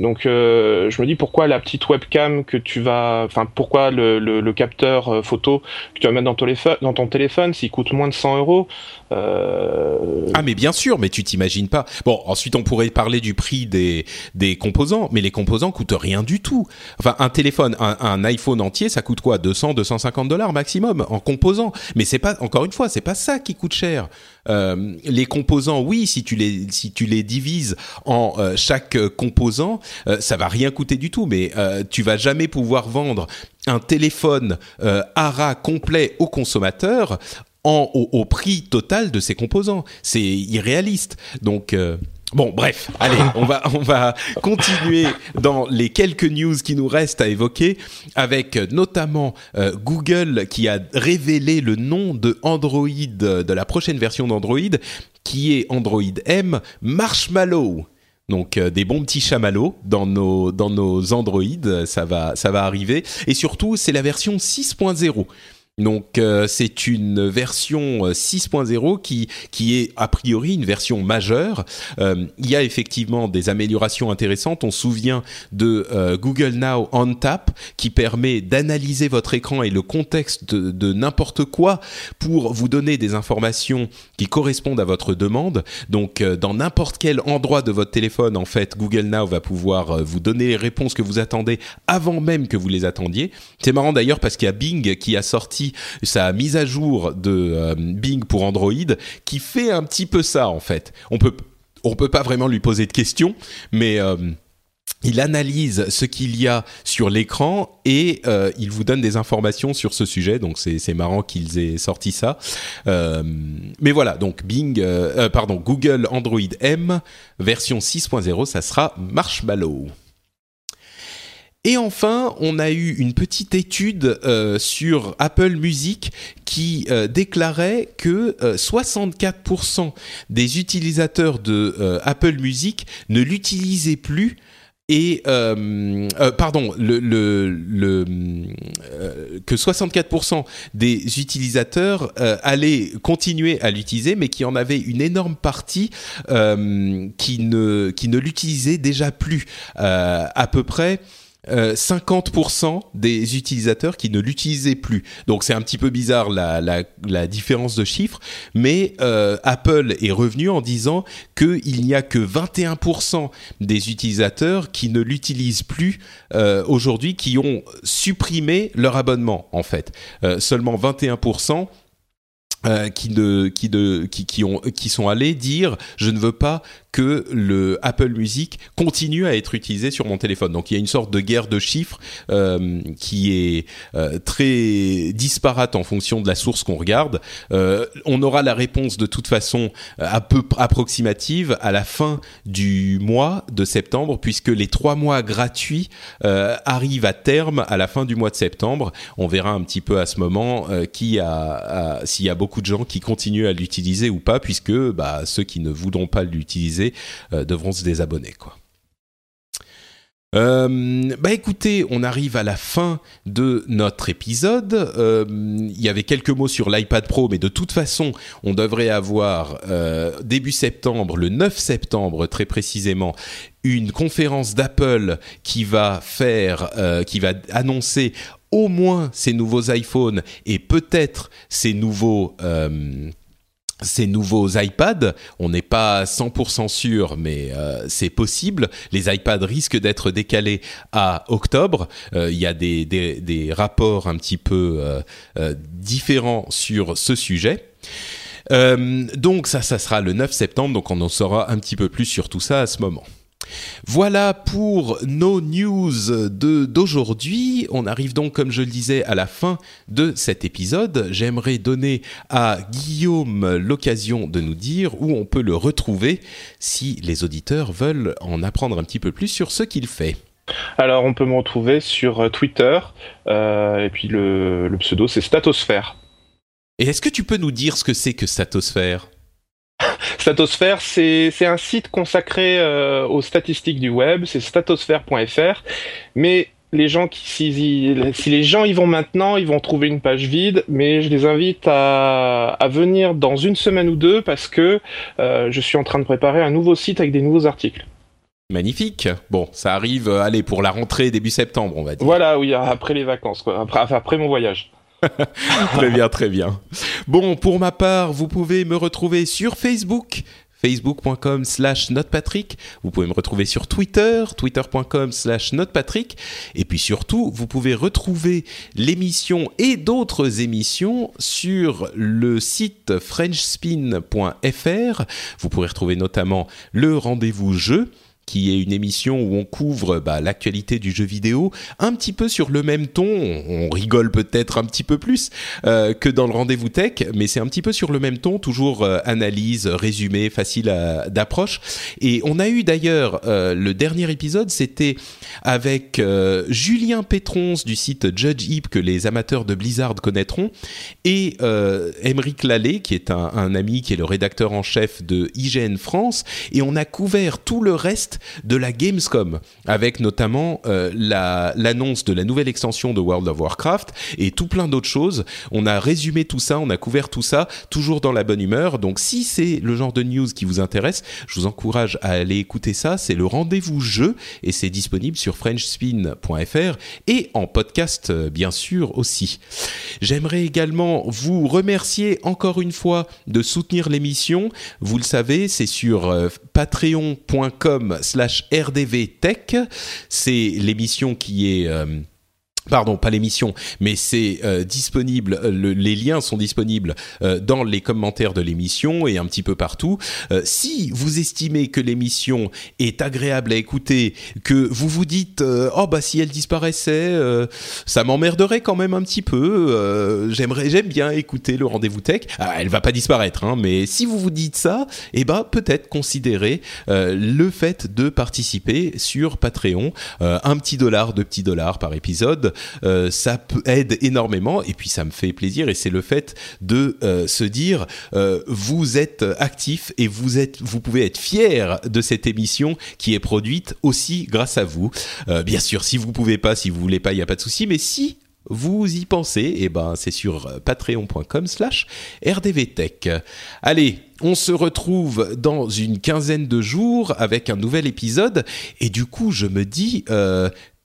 Donc euh, je me dis pourquoi la petite webcam que tu vas, enfin pourquoi le, le, le capteur euh, photo que tu vas mettre dans ton téléphone, dans ton téléphone s'il coûte moins de 100 euros. Euh...
Ah mais bien sûr, mais tu t'imagines pas. Bon, ensuite on pourrait parler du prix des des composants, mais les composants coûtent rien du tout. Enfin, un téléphone, un, un iPhone entier, ça coûte quoi? 200, 250 dollars maximum en composants. Mais c'est pas, encore une fois, c'est pas ça qui coûte cher. Euh, les composants, oui, si tu les si tu les divises en euh, chaque composant, ça va rien coûter du tout. Mais euh, tu vas jamais pouvoir vendre un téléphone euh, ARA complet au consommateur en, au, prix total de ses composants. C'est irréaliste. Donc euh, Bon, bref, allez, on va on va continuer dans les quelques news qui nous restent à évoquer, avec notamment euh, Google qui a révélé le nom de Android de la prochaine version d'Android, qui est Android M Marshmallow. Donc euh, des bons petits chamallows dans nos dans ça va ça va arriver, et surtout c'est la version 6.0. Donc euh, c'est une version euh, 6.0 qui qui est a priori une version majeure. Euh, il y a effectivement des améliorations intéressantes. On se souvient de euh, Google Now on Tap qui permet d'analyser votre écran et le contexte de, de n'importe quoi pour vous donner des informations qui correspondent à votre demande. Donc euh, dans n'importe quel endroit de votre téléphone, en fait, Google Now va pouvoir euh, vous donner les réponses que vous attendez avant même que vous les attendiez. C'est marrant d'ailleurs parce qu'il y a Bing qui a sorti sa mise à jour de euh, Bing pour Android qui fait un petit peu ça en fait. On peut on peut pas vraiment lui poser de questions, mais euh, il analyse ce qu'il y a sur l'écran et euh, il vous donne des informations sur ce sujet. Donc c'est marrant qu'ils aient sorti ça. Mais voilà, donc Bing, pardon, Google Android M version 6.0, ça sera Marshmallow. Et enfin, on a eu une petite étude euh, sur Apple Music qui euh, déclarait que euh, 64% des utilisateurs de euh, Apple Music ne l'utilisaient plus et euh, euh, pardon, euh, que 64% des utilisateurs euh, allaient continuer à l'utiliser, mais qui en avait une énorme partie euh, qui ne l'utilisait déjà plus, Euh, à peu près. Euh, 50% des utilisateurs qui ne l'utilisaient plus. Donc c'est un petit peu bizarre la, différence de chiffres, mais euh, Apple est revenu en disant qu'il n'y a que 21% des utilisateurs qui ne l'utilisent plus euh, aujourd'hui, qui ont supprimé leur abonnement en fait. Euh, seulement 21% euh, qui, ne, qui, de, qui, qui, ont, qui sont allés dire je ne veux pas que le Apple Music continue à être utilisé sur mon téléphone. Donc il y a une sorte de guerre de chiffres euh, qui est euh, très disparate en fonction de la source qu'on regarde. Euh, on aura la réponse de toute façon euh, à peu approximative à la fin du mois de septembre, puisque les trois mois gratuits euh, arrivent à terme à la fin du mois de septembre. On verra un petit peu à ce moment euh, qui a, a s'il y a beaucoup de gens qui continuent à l'utiliser ou pas, puisque bah, ceux qui ne voudront pas l'utiliser euh, devront se désabonner quoi. Euh, bah écoutez, on arrive à la fin de notre épisode. Euh, Il y avait quelques mots sur l'iPad Pro, mais de toute façon, on devrait avoir début septembre, le 9 septembre très précisément, une conférence d'Apple qui va faire, qui va annoncer au moins ces nouveaux iPhones et peut-être ces nouveaux ces nouveaux iPads, on n'est pas 100% sûr, mais euh, c'est possible. Les iPads risquent d'être décalés à octobre. Euh, Il y a des, des, rapports un petit peu euh, différents sur ce sujet. Donc ça, ça sera le 9 septembre, donc on en saura un petit peu plus sur tout ça à ce moment. Voilà pour nos news d'aujourd'hui. On arrive donc, comme je le disais, à la fin de cet épisode. J'aimerais donner à Guillaume l'occasion de nous dire où on peut le retrouver si les auditeurs veulent en apprendre un petit peu plus sur ce qu'il fait.
Alors, on peut me retrouver sur Twitter, euh, et puis le, le pseudo c'est Statosphère.
Et est-ce que tu peux nous dire ce que c'est que Statosphère
Statosphère, c'est un site consacré euh, aux statistiques du web, c'est statosphère.fr, mais les gens qui si, si, les gens y vont maintenant, ils vont trouver une page vide, mais je les invite à, à venir dans une semaine ou deux parce que euh, je suis en train de préparer un nouveau site avec des nouveaux articles.
Magnifique. Bon, ça arrive, euh, allez, pour la rentrée début septembre, on va dire.
Voilà, oui, après les vacances, quoi. Après, après mon voyage. *laughs*
très bien, très bien. Bon, pour ma part, vous pouvez me retrouver sur Facebook facebook.com slash notepatrick. Vous pouvez me retrouver sur Twitter, twitter.com slash notepatrick. Et puis surtout, vous pouvez retrouver l'émission et d'autres émissions sur le site frenchspin.fr. Vous pourrez retrouver notamment le rendez-vous jeu qui est une émission où on couvre bah, l'actualité du jeu vidéo, un petit peu sur le même ton. On rigole peut-être un petit peu plus euh, que dans le rendez-vous tech, mais c'est un petit peu sur le même ton, toujours euh, analyse, résumé, facile d'approche. Et on a eu d'ailleurs euh, le dernier épisode, c'était avec Julien Pétrons du site Judge Heap que les amateurs de Blizzard connaîtront, et Émeric Lallet qui est un, un ami qui est le rédacteur en chef de IGN France, et on a couvert tout le reste de la Gamescom, avec notamment euh, l'annonce de la nouvelle extension de World of Warcraft et tout plein d'autres choses. On a résumé tout ça, on a couvert tout ça, toujours dans la bonne humeur. Donc si c'est le genre de news qui vous intéresse, je vous encourage à aller écouter ça. C'est le rendez-vous jeu et c'est disponible sur frenchspin.fr et en podcast euh, bien sûr aussi. J'aimerais également vous remercier encore une fois de soutenir l'émission. Vous le savez, c'est sur euh, patreon.com slash rdvtech. C'est l'émission qui est... Euh, Pardon, pas l'émission, mais c'est euh, disponible. Euh, les liens sont disponibles euh, dans les commentaires de l'émission et un petit peu partout. si vous estimez que l'émission est agréable à écouter, que vous vous dites oh bah si elle disparaissait, ça m'emmerderait quand même un petit peu. J'aimerais, j'aime bien écouter le rendez-vous tech. Ah, elle va pas disparaître, hein, mais si vous vous dites ça, eh ben peut-être considérer le fait de participer sur Patreon, un petit dollar, deux petits dollars par épisode. Euh, ça aide énormément et puis ça me fait plaisir et c'est le fait de euh, se dire euh, vous êtes actif et vous êtes vous pouvez être fier de cette émission qui est produite aussi grâce à vous. bien sûr, si vous pouvez pas, si vous voulez pas, il y a pas de souci, mais si vous y pensez, et eh ben c'est sur patreon.com slash rdvtech. Allez, on se retrouve dans une quinzaine de jours avec un nouvel épisode et du coup je me dis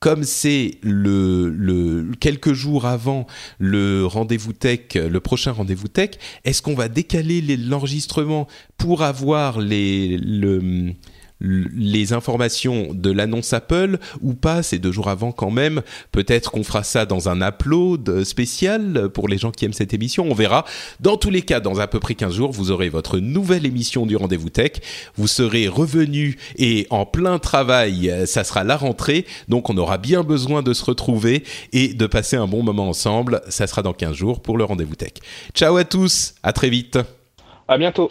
comme c'est le, quelques jours avant le rendez-vous tech, le prochain rendez-vous tech, est-ce qu'on va décaler l'enregistrement pour avoir les, le, les informations de l'annonce Apple ou pas, c'est deux jours avant quand même. Peut-être qu'on fera ça dans un upload spécial pour les gens qui aiment cette émission, on verra. Dans tous les cas, dans à peu près 15 jours, vous aurez votre nouvelle émission du Rendez-vous Tech. Vous serez revenu et en plein travail, ça sera la rentrée, donc on aura bien besoin de se retrouver et de passer un bon moment ensemble. Ça sera dans 15 jours pour le Rendez-vous Tech. Ciao à tous, à très vite.
À bientôt.